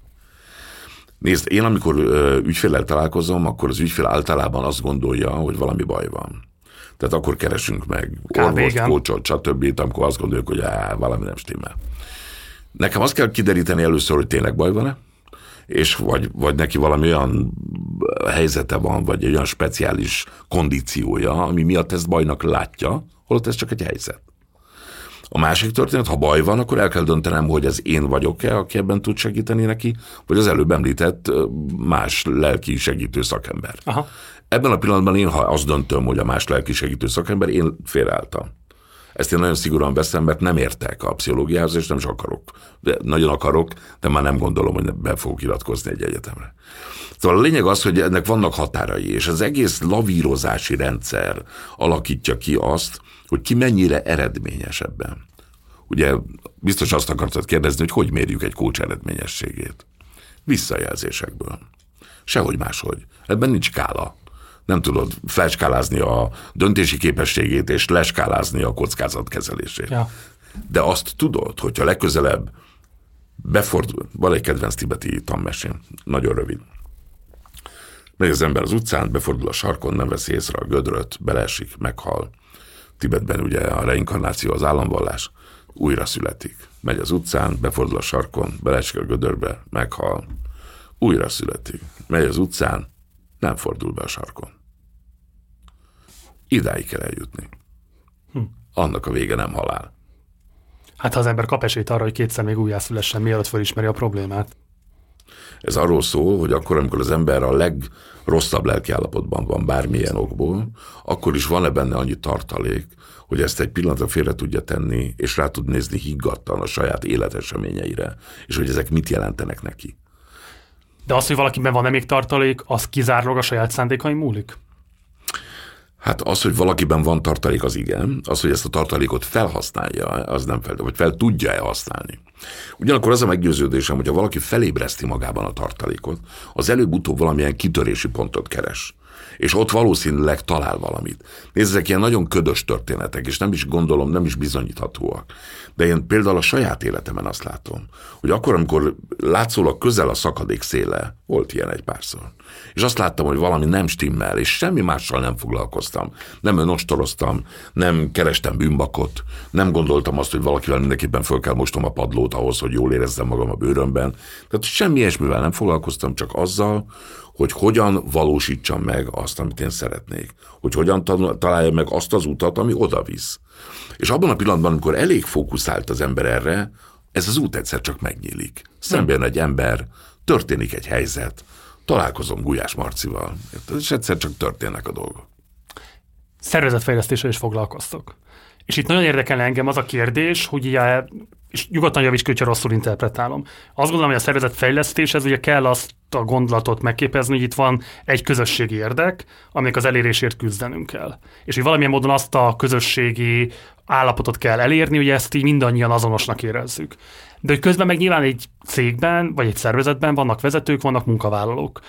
Nézd, én amikor ö, ügyféllel találkozom, akkor az ügyfél általában azt gondolja, hogy valami baj van. Tehát akkor keresünk meg orvost, kócsot, stb., amikor azt gondoljuk, hogy á, valami nem stimmel. Nekem azt kell kideríteni először, hogy tényleg baj van-e, és vagy, vagy neki valami olyan helyzete van, vagy egy olyan speciális kondíciója, ami miatt ezt bajnak látja, holott ez csak egy helyzet. A másik történet, ha baj van, akkor el kell döntenem, hogy ez én vagyok-e, aki ebben tud segíteni neki, vagy az előbb említett más lelki segítő szakember. Aha. Ebben a pillanatban én, ha azt döntöm, hogy a más lelki segítő szakember, én félreálltam. Ezt én nagyon szigorúan veszem, mert nem értek a pszichológiához, és nem is akarok. De nagyon akarok, de már nem gondolom, hogy be fogok iratkozni egy egyetemre. Szóval a lényeg az, hogy ennek vannak határai, és az egész lavírozási rendszer alakítja ki azt, hogy ki mennyire eredményes ebben. Ugye biztos azt akartad kérdezni, hogy hogy mérjük egy kócs eredményességét. Visszajelzésekből. Sehogy máshogy. Ebben nincs kála nem tudod fleskálázni a döntési képességét és leskálázni a kockázatkezelését. Ja. De azt tudod, hogyha legközelebb befordul, van egy kedvenc tibeti tanmesén, nagyon rövid. Megy az ember az utcán, befordul a sarkon, nem veszi észre a gödröt, beleesik, meghal. Tibetben ugye a reinkarnáció az államvallás, újra születik. Megy az utcán, befordul a sarkon, beleesik a gödörbe, meghal. Újra születik. Megy az utcán, nem fordul be a sarkon. Idáig kell eljutni. Hm. Annak a vége nem halál. Hát ha az ember kap esélyt arra, hogy kétszer még újjászülessen, mielőtt felismeri a problémát. Ez arról szól, hogy akkor, amikor az ember a legrosszabb lelkiállapotban van bármilyen okból, akkor is van-e benne annyi tartalék, hogy ezt egy pillanatra félre tudja tenni, és rá tud nézni higgadtan a saját életeseményeire, és hogy ezek mit jelentenek neki. De az, hogy valakiben van-e még tartalék, az kizárólag a saját szándékai múlik? Hát az, hogy valakiben van tartalék, az igen. Az, hogy ezt a tartalékot felhasználja, az nem fel, vagy fel tudja-e használni. Ugyanakkor az a meggyőződésem, hogy ha valaki felébreszti magában a tartalékot, az előbb-utóbb valamilyen kitörési pontot keres és ott valószínűleg talál valamit. Nézd, ezek ilyen nagyon ködös történetek, és nem is gondolom, nem is bizonyíthatóak. De én például a saját életemen azt látom, hogy akkor, amikor látszólag közel a szakadék széle, volt ilyen egy párszor, és azt láttam, hogy valami nem stimmel, és semmi mással nem foglalkoztam. Nem önostoroztam, nem kerestem bűnbakot, nem gondoltam azt, hogy valakivel mindenképpen föl kell mostom a padlót ahhoz, hogy jól érezzem magam a bőrömben. Tehát semmi ilyesmivel nem foglalkoztam, csak azzal, hogy hogyan valósítsam meg azt, amit én szeretnék. Hogy hogyan találjam meg azt az utat, ami oda visz. És abban a pillanatban, amikor elég fókuszált az ember erre, ez az út egyszer csak megnyílik. Szemben egy ember, történik egy helyzet, találkozom Gulyás Marcival, és egyszer csak történnek a dolgok. Szervezetfejlesztéssel is foglalkoztok. És itt nagyon érdekel engem az a kérdés, hogy ugye, és nyugodtan javíts ki, hogyha rosszul interpretálom. Azt gondolom, hogy a szervezetfejlesztés, ez ugye kell azt a gondolatot megképezni, hogy itt van egy közösségi érdek, amik az elérésért küzdenünk kell. És hogy valamilyen módon azt a közösségi állapotot kell elérni, hogy ezt így mindannyian azonosnak érezzük. De hogy közben meg nyilván egy cégben, vagy egy szervezetben vannak vezetők, vannak munkavállalók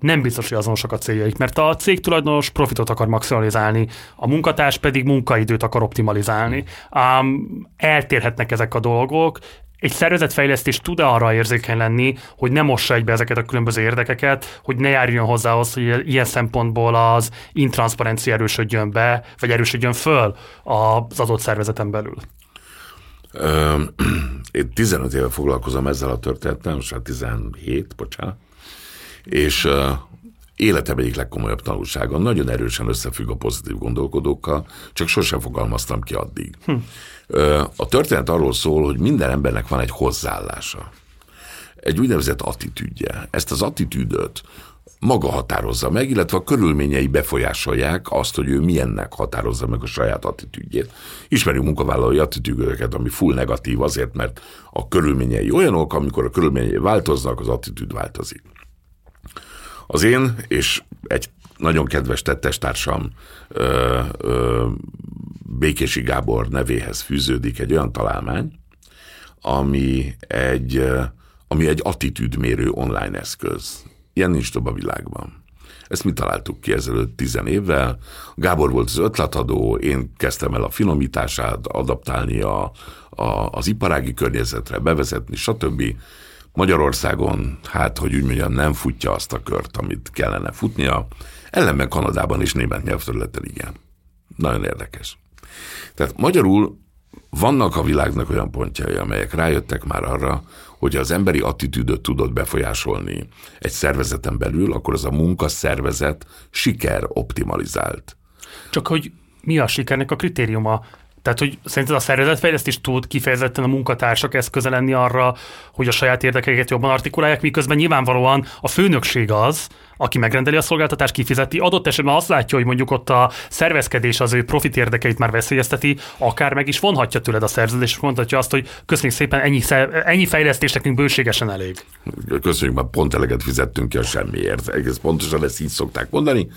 nem biztos, hogy azonosak a céljaik, mert a cég tulajdonos profitot akar maximalizálni, a munkatárs pedig munkaidőt akar optimalizálni. Um, eltérhetnek ezek a dolgok, egy szervezetfejlesztés tud-e arra érzékeny lenni, hogy ne mossa egybe ezeket a különböző érdekeket, hogy ne járjon hozzá az, hogy ilyen szempontból az intranszparencia erősödjön be, vagy erősödjön föl az adott szervezeten belül? Én 15 éve foglalkozom ezzel a történettel, most már 17, bocsánat, és életem egyik legkomolyabb tanulsága. Nagyon erősen összefügg a pozitív gondolkodókkal, csak sosem fogalmaztam ki addig. Hm. A történet arról szól, hogy minden embernek van egy hozzáállása. Egy úgynevezett attitűdje. Ezt az attitűdöt maga határozza meg, illetve a körülményei befolyásolják azt, hogy ő milyennek határozza meg a saját attitűdjét. Ismerjük munkavállalói attitűdöket, ami full negatív azért, mert a körülményei olyanok, amikor a körülményei változnak, az attitűd változik. Az én és egy nagyon kedves tettestársam ö, ö, Békési Gábor nevéhez fűződik egy olyan találmány, ami egy, ami egy attitűdmérő online eszköz. Ilyen nincs több a világban. Ezt mi találtuk ki ezelőtt tizen évvel. Gábor volt az ötletadó, én kezdtem el a finomítását, adaptálni a, a, az iparági környezetre, bevezetni, stb. Magyarországon, hát, hogy úgy mondjam, nem futja azt a kört, amit kellene futnia. Ellenben Kanadában és német nyelvterületen igen. Nagyon érdekes. Tehát magyarul vannak a világnak olyan pontjai, amelyek rájöttek már arra, hogy az emberi attitűdöt tudod befolyásolni egy szervezeten belül, akkor az a munkaszervezet siker optimalizált. Csak hogy mi a sikernek a kritériuma? Tehát, hogy szerinted a szervezetfejlesztés tud kifejezetten a munkatársak eszköze lenni arra, hogy a saját érdekeiket jobban artikulálják, miközben nyilvánvalóan a főnökség az, aki megrendeli a szolgáltatást, kifizeti, adott esetben azt látja, hogy mondjuk ott a szervezkedés az ő profit érdekeit már veszélyezteti, akár meg is vonhatja tőled a szerződést, és mondhatja azt, hogy köszönjük szépen, ennyi, ennyi fejlesztés nekünk bőségesen elég. Köszönjük, mert pont eleget fizettünk ki a semmiért. Egész pontosan ezt így szokták mondani.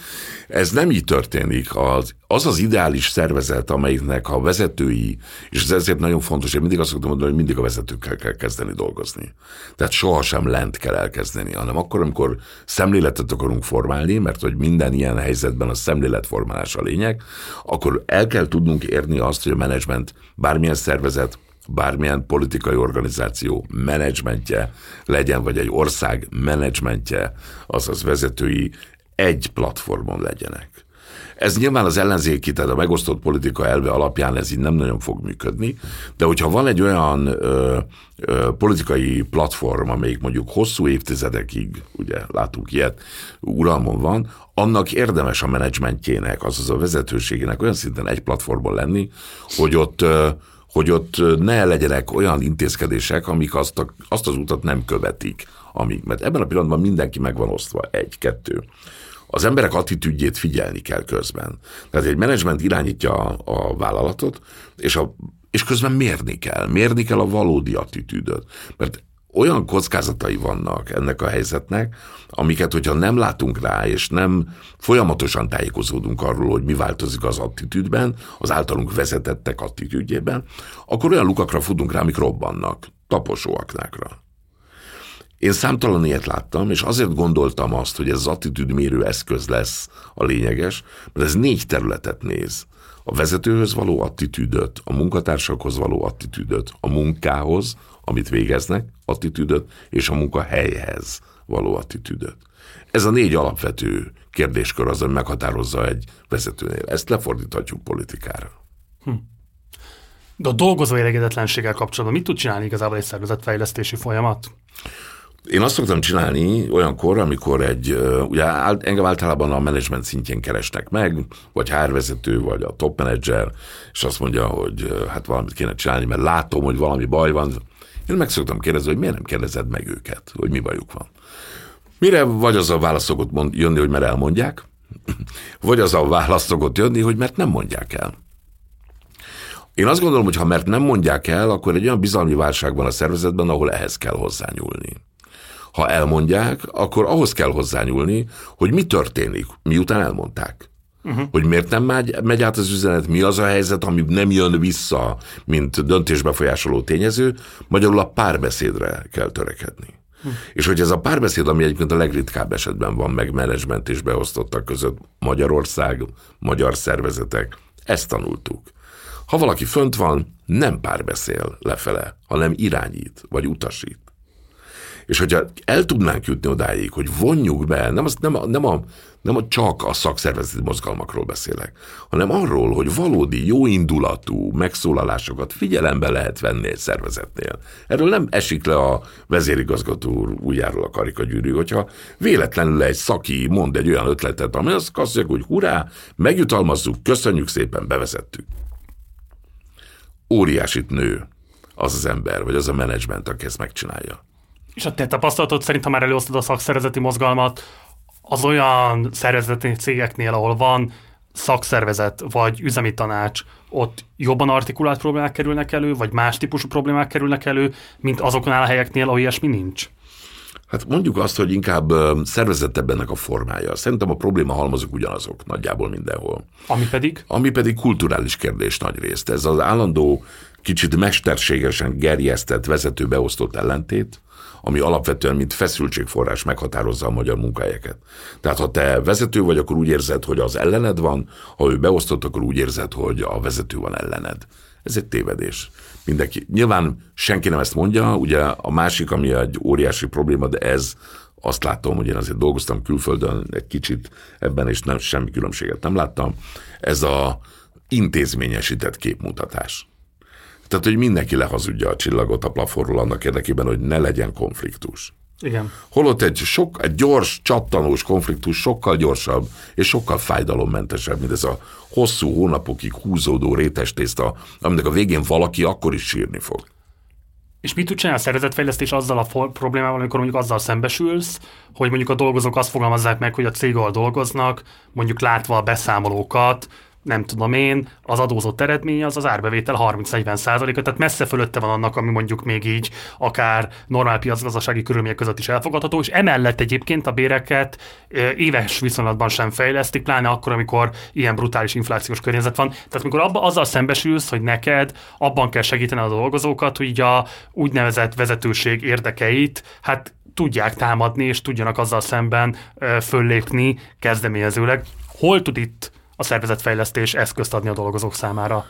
Ez nem így történik. Az, az az ideális szervezet, amelyiknek a vezetői, és ez ezért nagyon fontos, én mindig azt szoktam mondani, hogy mindig a vezetőkkel kell kezdeni dolgozni. Tehát sohasem lent kell elkezdeni, hanem akkor, amikor szemléletet akarunk formálni, mert hogy minden ilyen helyzetben a szemléletformálás a lényeg, akkor el kell tudnunk érni azt, hogy a menedzsment bármilyen szervezet, bármilyen politikai organizáció menedzsmentje legyen, vagy egy ország menedzsmentje, azaz vezetői egy platformon legyenek. Ez nyilván az ellenzéki, tehát a megosztott politika elve alapján ez így nem nagyon fog működni, de hogyha van egy olyan ö, ö, politikai platform, amelyik mondjuk hosszú évtizedekig, ugye látunk ilyet, uralmon van, annak érdemes a menedzsmentjének, azaz a vezetőségének olyan szinten egy platformon lenni, hogy ott ö, hogy ott ne legyenek olyan intézkedések, amik azt, a, azt az utat nem követik, amik, mert ebben a pillanatban mindenki meg van osztva, egy, kettő az emberek attitűdjét figyelni kell közben. Tehát egy menedzsment irányítja a, a vállalatot, és, a, és közben mérni kell. Mérni kell a valódi attitűdöt. Mert olyan kockázatai vannak ennek a helyzetnek, amiket, hogyha nem látunk rá, és nem folyamatosan tájékozódunk arról, hogy mi változik az attitűdben, az általunk vezetettek attitűdjében, akkor olyan lukakra futunk rá, amik robbannak, taposóaknákra. Én számtalan ilyet láttam, és azért gondoltam azt, hogy ez az attitűdmérő eszköz lesz a lényeges, mert ez négy területet néz. A vezetőhöz való attitűdöt, a munkatársakhoz való attitűdöt, a munkához, amit végeznek, attitűdöt, és a munkahelyhez való attitűdöt. Ez a négy alapvető kérdéskör az, ami meghatározza egy vezetőnél. Ezt lefordíthatjuk politikára. Hm. De a dolgozó elégedetlenséggel kapcsolatban mit tud csinálni igazából egy szervezetfejlesztési folyamat? Én azt szoktam csinálni olyankor, amikor egy, ugye engem általában a menedzsment szintjén keresnek meg, vagy hárvezető, vagy a top menedzser, és azt mondja, hogy hát valamit kéne csinálni, mert látom, hogy valami baj van. Én meg szoktam kérdezni, hogy miért nem kérdezed meg őket, hogy mi bajuk van. Mire vagy az a válasz szokott mond, jönni, hogy mert elmondják, vagy az a válasz szokott jönni, hogy mert nem mondják el. Én azt gondolom, hogy ha mert nem mondják el, akkor egy olyan bizalmi válság van a szervezetben, ahol ehhez kell hozzányúlni. Ha elmondják, akkor ahhoz kell hozzányúlni, hogy mi történik, miután elmondták. Uh-huh. Hogy miért nem megy, megy át az üzenet, mi az a helyzet, ami nem jön vissza, mint döntésbefolyásoló tényező, magyarul a párbeszédre kell törekedni. Uh-huh. És hogy ez a párbeszéd, ami egyébként a legritkább esetben van meg menedzsment és beosztottak között Magyarország, magyar szervezetek, ezt tanultuk. Ha valaki fönt van, nem párbeszél lefele, hanem irányít, vagy utasít. És hogyha el tudnánk jutni odáig, hogy vonjuk be, nem, az, nem, a, nem, a, nem a csak a szakszervezeti mozgalmakról beszélek, hanem arról, hogy valódi, jóindulatú megszólalásokat figyelembe lehet venni egy szervezetnél. Erről nem esik le a vezérigazgató úr újjáról a karikagyűrű, hogyha véletlenül egy szaki mond egy olyan ötletet, ami azt mondja, hogy hurrá, megjutalmazzuk, köszönjük szépen, bevezettük. Óriásit nő az az ember, vagy az a menedzsment, aki ezt megcsinálja. És a te tapasztalatod szerint, ha már előosztod a szakszervezeti mozgalmat, az olyan szervezeti cégeknél, ahol van szakszervezet vagy üzemi tanács, ott jobban artikulált problémák kerülnek elő, vagy más típusú problémák kerülnek elő, mint azokon a helyeknél, ahol ilyesmi nincs? Hát mondjuk azt, hogy inkább szervezettebb ennek a formája. Szerintem a probléma halmazok ugyanazok nagyjából mindenhol. Ami pedig? Ami pedig kulturális kérdés nagy részt. Ez az állandó, kicsit mesterségesen gerjesztett, vezető beosztott ellentét, ami alapvetően mint feszültségforrás meghatározza a magyar munkahelyeket. Tehát ha te vezető vagy, akkor úgy érzed, hogy az ellened van, ha ő beosztott, akkor úgy érzed, hogy a vezető van ellened. Ez egy tévedés. Mindenki. Nyilván senki nem ezt mondja, ugye a másik, ami egy óriási probléma, de ez azt látom, hogy én azért dolgoztam külföldön egy kicsit ebben, és nem, semmi különbséget nem láttam. Ez a intézményesített képmutatás. Tehát, hogy mindenki lehazudja a csillagot a plafonról annak érdekében, hogy ne legyen konfliktus. Igen. Holott egy, sok, egy gyors, csattanós konfliktus sokkal gyorsabb és sokkal fájdalommentesebb, mint ez a hosszú hónapokig húzódó rétes tészta, aminek a végén valaki akkor is sírni fog. És mit tud csinálni a szervezetfejlesztés azzal a for- problémával, amikor mondjuk azzal szembesülsz, hogy mondjuk a dolgozók azt fogalmazzák meg, hogy a cég, ahol dolgoznak, mondjuk látva a beszámolókat, nem tudom én, az adózott eredmény az az árbevétel 30-40 százaléka, tehát messze fölötte van annak, ami mondjuk még így akár normál piacgazdasági körülmények között is elfogadható, és emellett egyébként a béreket éves viszonylatban sem fejlesztik, pláne akkor, amikor ilyen brutális inflációs környezet van. Tehát amikor abba, azzal szembesülsz, hogy neked abban kell segíteni a dolgozókat, hogy így a úgynevezett vezetőség érdekeit, hát tudják támadni, és tudjanak azzal szemben föllépni kezdeményezőleg. Hol tud itt a szervezetfejlesztés eszközt adni a dolgozók számára?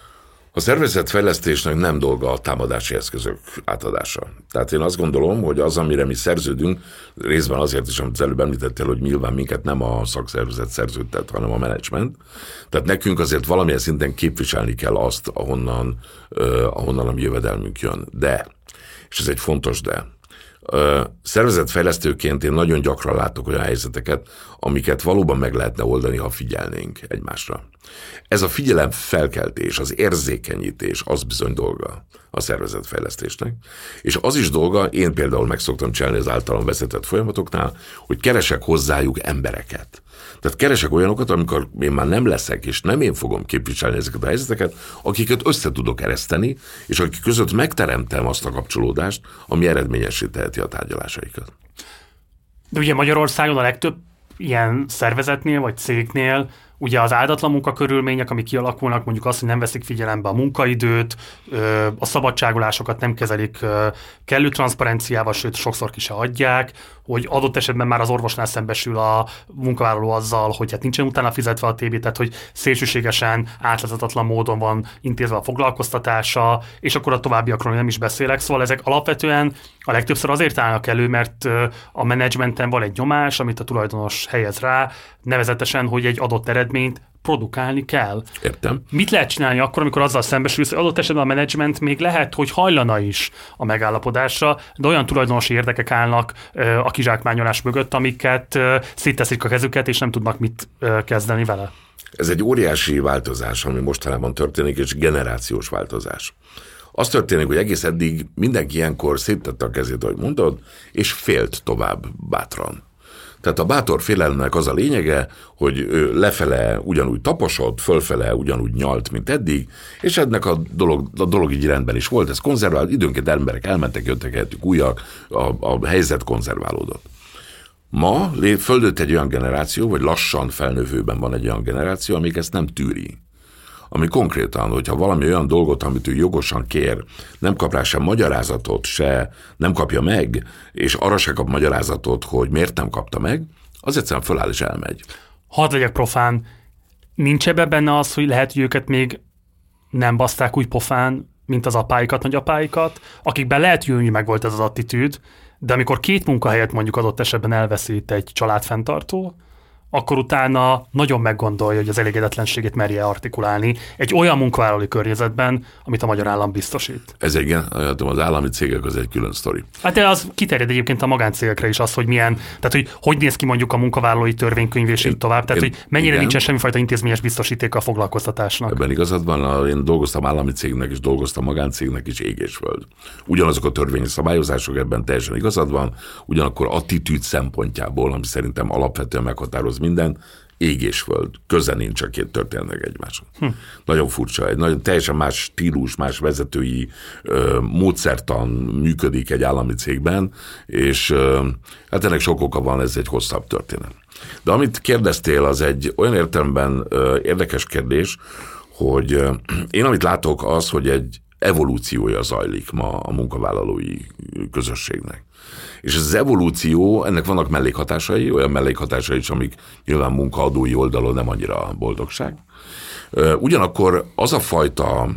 A szervezetfejlesztésnek nem dolga a támadási eszközök átadása. Tehát én azt gondolom, hogy az, amire mi szerződünk, részben azért is, amit az előbb említettél, hogy nyilván minket nem a szakszervezet szerződtet, hanem a menedzsment. Tehát nekünk azért valamilyen szinten képviselni kell azt, ahonnan, ahonnan a jövedelmünk jön. De, és ez egy fontos de, Szervezetfejlesztőként én nagyon gyakran látok olyan helyzeteket, amiket valóban meg lehetne oldani, ha figyelnénk egymásra. Ez a figyelem felkeltés, az érzékenyítés, az bizony dolga a szervezetfejlesztésnek. És az is dolga, én például meg szoktam csinálni az általam vezetett folyamatoknál, hogy keresek hozzájuk embereket. Tehát keresek olyanokat, amikor én már nem leszek, és nem én fogom képviselni ezeket a helyzeteket, akiket össze tudok ereszteni, és akik között megteremtem azt a kapcsolódást, ami eredményesé teheti a tárgyalásaikat. De ugye Magyarországon a legtöbb ilyen szervezetnél vagy cégnél ugye az áldatlan munkakörülmények, amik kialakulnak, mondjuk azt, hogy nem veszik figyelembe a munkaidőt, a szabadságolásokat nem kezelik kellő transzparenciával, sőt sokszor ki se adják, hogy adott esetben már az orvosnál szembesül a munkavállaló azzal, hogy hát nincsen utána fizetve a TB, tehát hogy szélsőségesen átláthatatlan módon van intézve a foglalkoztatása, és akkor a továbbiakról nem is beszélek. Szóval ezek alapvetően a legtöbbször azért állnak elő, mert a menedzsmenten van egy nyomás, amit a tulajdonos helyez rá, nevezetesen, hogy egy adott eredményt produkálni kell. Értem. Mit lehet csinálni akkor, amikor azzal szembesülsz, hogy adott esetben a menedzsment még lehet, hogy hajlana is a megállapodásra, de olyan tulajdonosi érdekek állnak a kizsákmányolás mögött, amiket szétteszik a kezüket, és nem tudnak mit kezdeni vele. Ez egy óriási változás, ami mostanában történik, és generációs változás. Az történik, hogy egész eddig mindenki ilyenkor széttette a kezét, ahogy mondod, és félt tovább bátran. Tehát a bátor félelmnek az a lényege, hogy ő lefele ugyanúgy taposott, fölfele ugyanúgy nyalt, mint eddig, és ennek a dolog, a dolog így rendben is volt, ez konzervált, időnként emberek elmentek, jöttek helyettük újak, a, a helyzet konzerválódott. Ma földött egy olyan generáció, vagy lassan felnövőben van egy olyan generáció, amik ezt nem tűri ami konkrétan, hogyha valami olyan dolgot, amit ő jogosan kér, nem kap rá sem magyarázatot, se nem kapja meg, és arra se kap magyarázatot, hogy miért nem kapta meg, az egyszerűen föláll és elmegy. Hadd legyek profán, nincs ebben benne az, hogy lehet, hogy őket még nem baszták úgy pofán, mint az apáikat, nagyapáikat, akikben lehet, hogy meg volt ez az attitűd, de amikor két munkahelyet mondjuk adott esetben elveszít egy családfenntartó, akkor utána nagyon meggondolja, hogy az elégedetlenségét merje artikulálni egy olyan munkavállalói környezetben, amit a magyar állam biztosít. Ez igen, az állami cégek az egy külön sztori. Hát de az kiterjed egyébként a magáncégekre is az, hogy milyen, tehát hogy hogy néz ki mondjuk a munkavállalói törvénykönyv és így tovább, tehát én, hogy mennyire igen. nincsen semmifajta intézményes biztosítéka a foglalkoztatásnak. Ebben igazad van, én dolgoztam állami cégnek és dolgoztam magáncégnek is ég és föld. Ugyanazok a törvényi szabályozások ebben teljesen igazad van, ugyanakkor attitűd szempontjából, ami szerintem alapvetően meghatároz minden, ég és föld. Köze nincs a két történetnek egymáshoz. Hm. Nagyon furcsa, egy nagyon teljesen más stílus, más vezetői ö, módszertan működik egy állami cégben, és ö, hát ennek sok oka van, ez egy hosszabb történet. De amit kérdeztél, az egy olyan értelemben ö, érdekes kérdés, hogy ö, én amit látok az, hogy egy evolúciója zajlik ma a munkavállalói közösségnek. És az evolúció, ennek vannak mellékhatásai, olyan mellékhatásai is, amik nyilván munkaadói oldalon nem annyira boldogság. Ugyanakkor az a fajta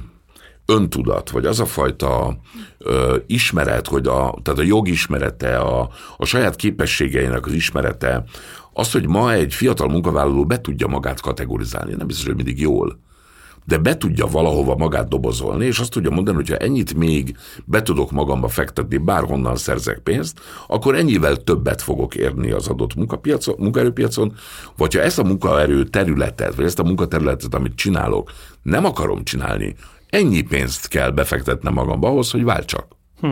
öntudat, vagy az a fajta ö, ismeret, hogy a, tehát a jogismerete, a, a saját képességeinek az ismerete, az, hogy ma egy fiatal munkavállaló be tudja magát kategorizálni, nem biztos, hogy mindig jól, de be tudja valahova magát dobozolni, és azt tudja mondani, hogy ha ennyit még be tudok magamba fektetni, bárhonnan szerzek pénzt, akkor ennyivel többet fogok érni az adott munkapiacon, munkaerőpiacon, vagy ha ezt a munkaerő területet, vagy ezt a munkaterületet, amit csinálok, nem akarom csinálni, ennyi pénzt kell befektetnem magamba ahhoz, hogy váltsak. Hm.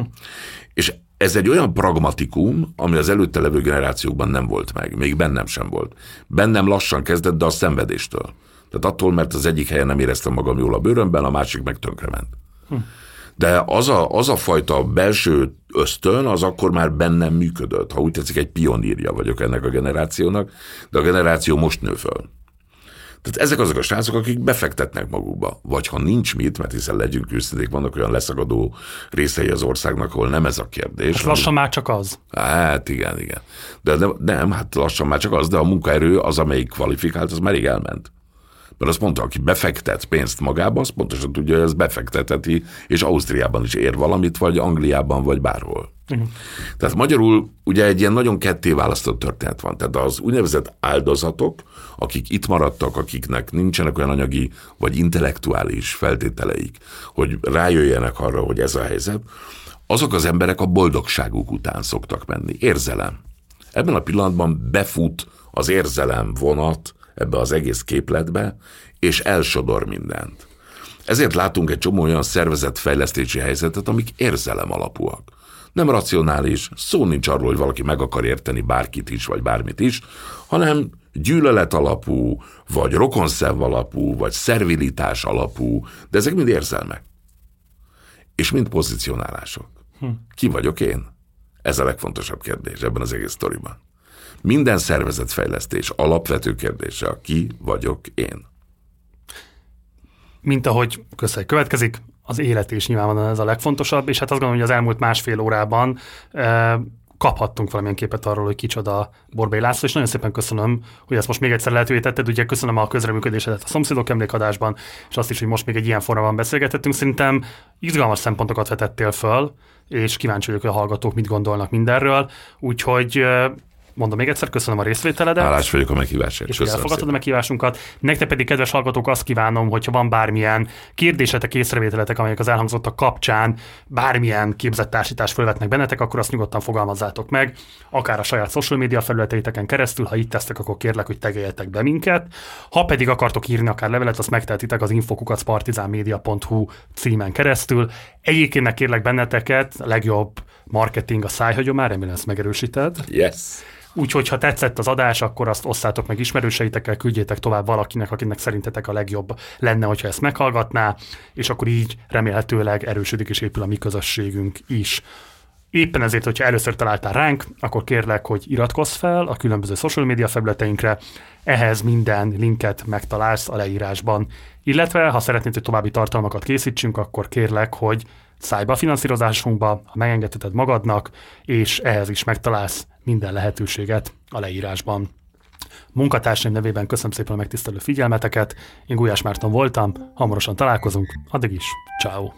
És ez egy olyan pragmatikum, ami az előtte levő generációkban nem volt meg, még bennem sem volt. Bennem lassan kezdett, de a szenvedéstől. Tehát attól, mert az egyik helyen nem éreztem magam jól a bőrömben, a másik meg tönkrement. Hm. De az a, az a fajta belső ösztön, az akkor már bennem működött. Ha úgy tetszik, egy pionírja vagyok ennek a generációnak, de a generáció most nő föl. Tehát ezek azok a srácok, akik befektetnek magukba. Vagy ha nincs mit, mert hiszen legyünk őszinték, vannak olyan leszagadó részei az országnak, ahol nem ez a kérdés. Hát lassan már csak az. Hát igen, igen. De nem, nem, hát lassan már csak az, de a munkaerő az, amelyik kvalifikált, az már rég elment. Mert azt mondta, aki befektet pénzt magába, az pontosan tudja, hogy ez befektetheti, és Ausztriában is ér valamit, vagy Angliában, vagy bárhol. Uh-huh. Tehát magyarul ugye egy ilyen nagyon ketté választott történet van. Tehát az úgynevezett áldozatok, akik itt maradtak, akiknek nincsenek olyan anyagi vagy intellektuális feltételeik, hogy rájöjjenek arra, hogy ez a helyzet, azok az emberek a boldogságuk után szoktak menni. Érzelem. Ebben a pillanatban befut az érzelem vonat ebbe az egész képletbe, és elsodor mindent. Ezért látunk egy csomó olyan szervezetfejlesztési helyzetet, amik érzelem alapúak. Nem racionális, szó nincs arról, hogy valaki meg akar érteni bárkit is, vagy bármit is, hanem gyűlölet alapú, vagy rokonszev alapú, vagy szervilitás alapú, de ezek mind érzelmek. És mind pozícionálások. Hm. Ki vagyok én? Ez a legfontosabb kérdés ebben az egész sztoriban. Minden szervezetfejlesztés alapvető kérdése, ki vagyok én. Mint ahogy köszönjük következik, az élet is nyilvánvalóan ez a legfontosabb, és hát azt gondolom, hogy az elmúlt másfél órában e, kaphattunk valamilyen képet arról, hogy kicsoda Borbély László, és nagyon szépen köszönöm, hogy ezt most még egyszer lehetővé tetted. Ugye köszönöm a közreműködésedet a szomszédok emlékadásban, és azt is, hogy most még egy ilyen formában beszélgetettünk. Szerintem izgalmas szempontokat vetettél föl, és kíváncsi vagyok, hogy a hallgatók mit gondolnak mindenről. Úgyhogy Mondom még egyszer, köszönöm a részvételedet. Hálás vagyok a meghívásért. És elfogadtad a meghívásunkat. Nektek pedig, kedves hallgatók, azt kívánom, hogyha van bármilyen kérdésetek, észrevételetek, amelyek az elhangzottak kapcsán bármilyen képzett társítás felvetnek bennetek, akkor azt nyugodtan fogalmazzátok meg, akár a saját social media felületeiteken keresztül, ha itt tesztek, akkor kérlek, hogy tegeljetek be minket. Ha pedig akartok írni akár levelet, azt megtehetitek az infokukacpartizánmedia.hu címen keresztül. Egyébként kérlek benneteket, legjobb marketing a szájhagyomán, remélem ezt megerősíted. Yes. Úgyhogy, ha tetszett az adás, akkor azt osszátok meg ismerőseitekkel, küldjétek tovább valakinek, akinek szerintetek a legjobb lenne, hogyha ezt meghallgatná, és akkor így remélhetőleg erősödik és épül a mi közösségünk is. Éppen ezért, hogyha először találtál ránk, akkor kérlek, hogy iratkozz fel a különböző social media felületeinkre, ehhez minden linket megtalálsz a leírásban. Illetve, ha szeretnéd, hogy további tartalmakat készítsünk, akkor kérlek, hogy szállj be a finanszírozásunkba, ha megengedheted magadnak, és ehhez is megtalálsz minden lehetőséget a leírásban. Munkatársaim nevében köszönöm szépen a megtisztelő figyelmeteket, én Gulyás Márton voltam, hamarosan találkozunk, addig is, ciao.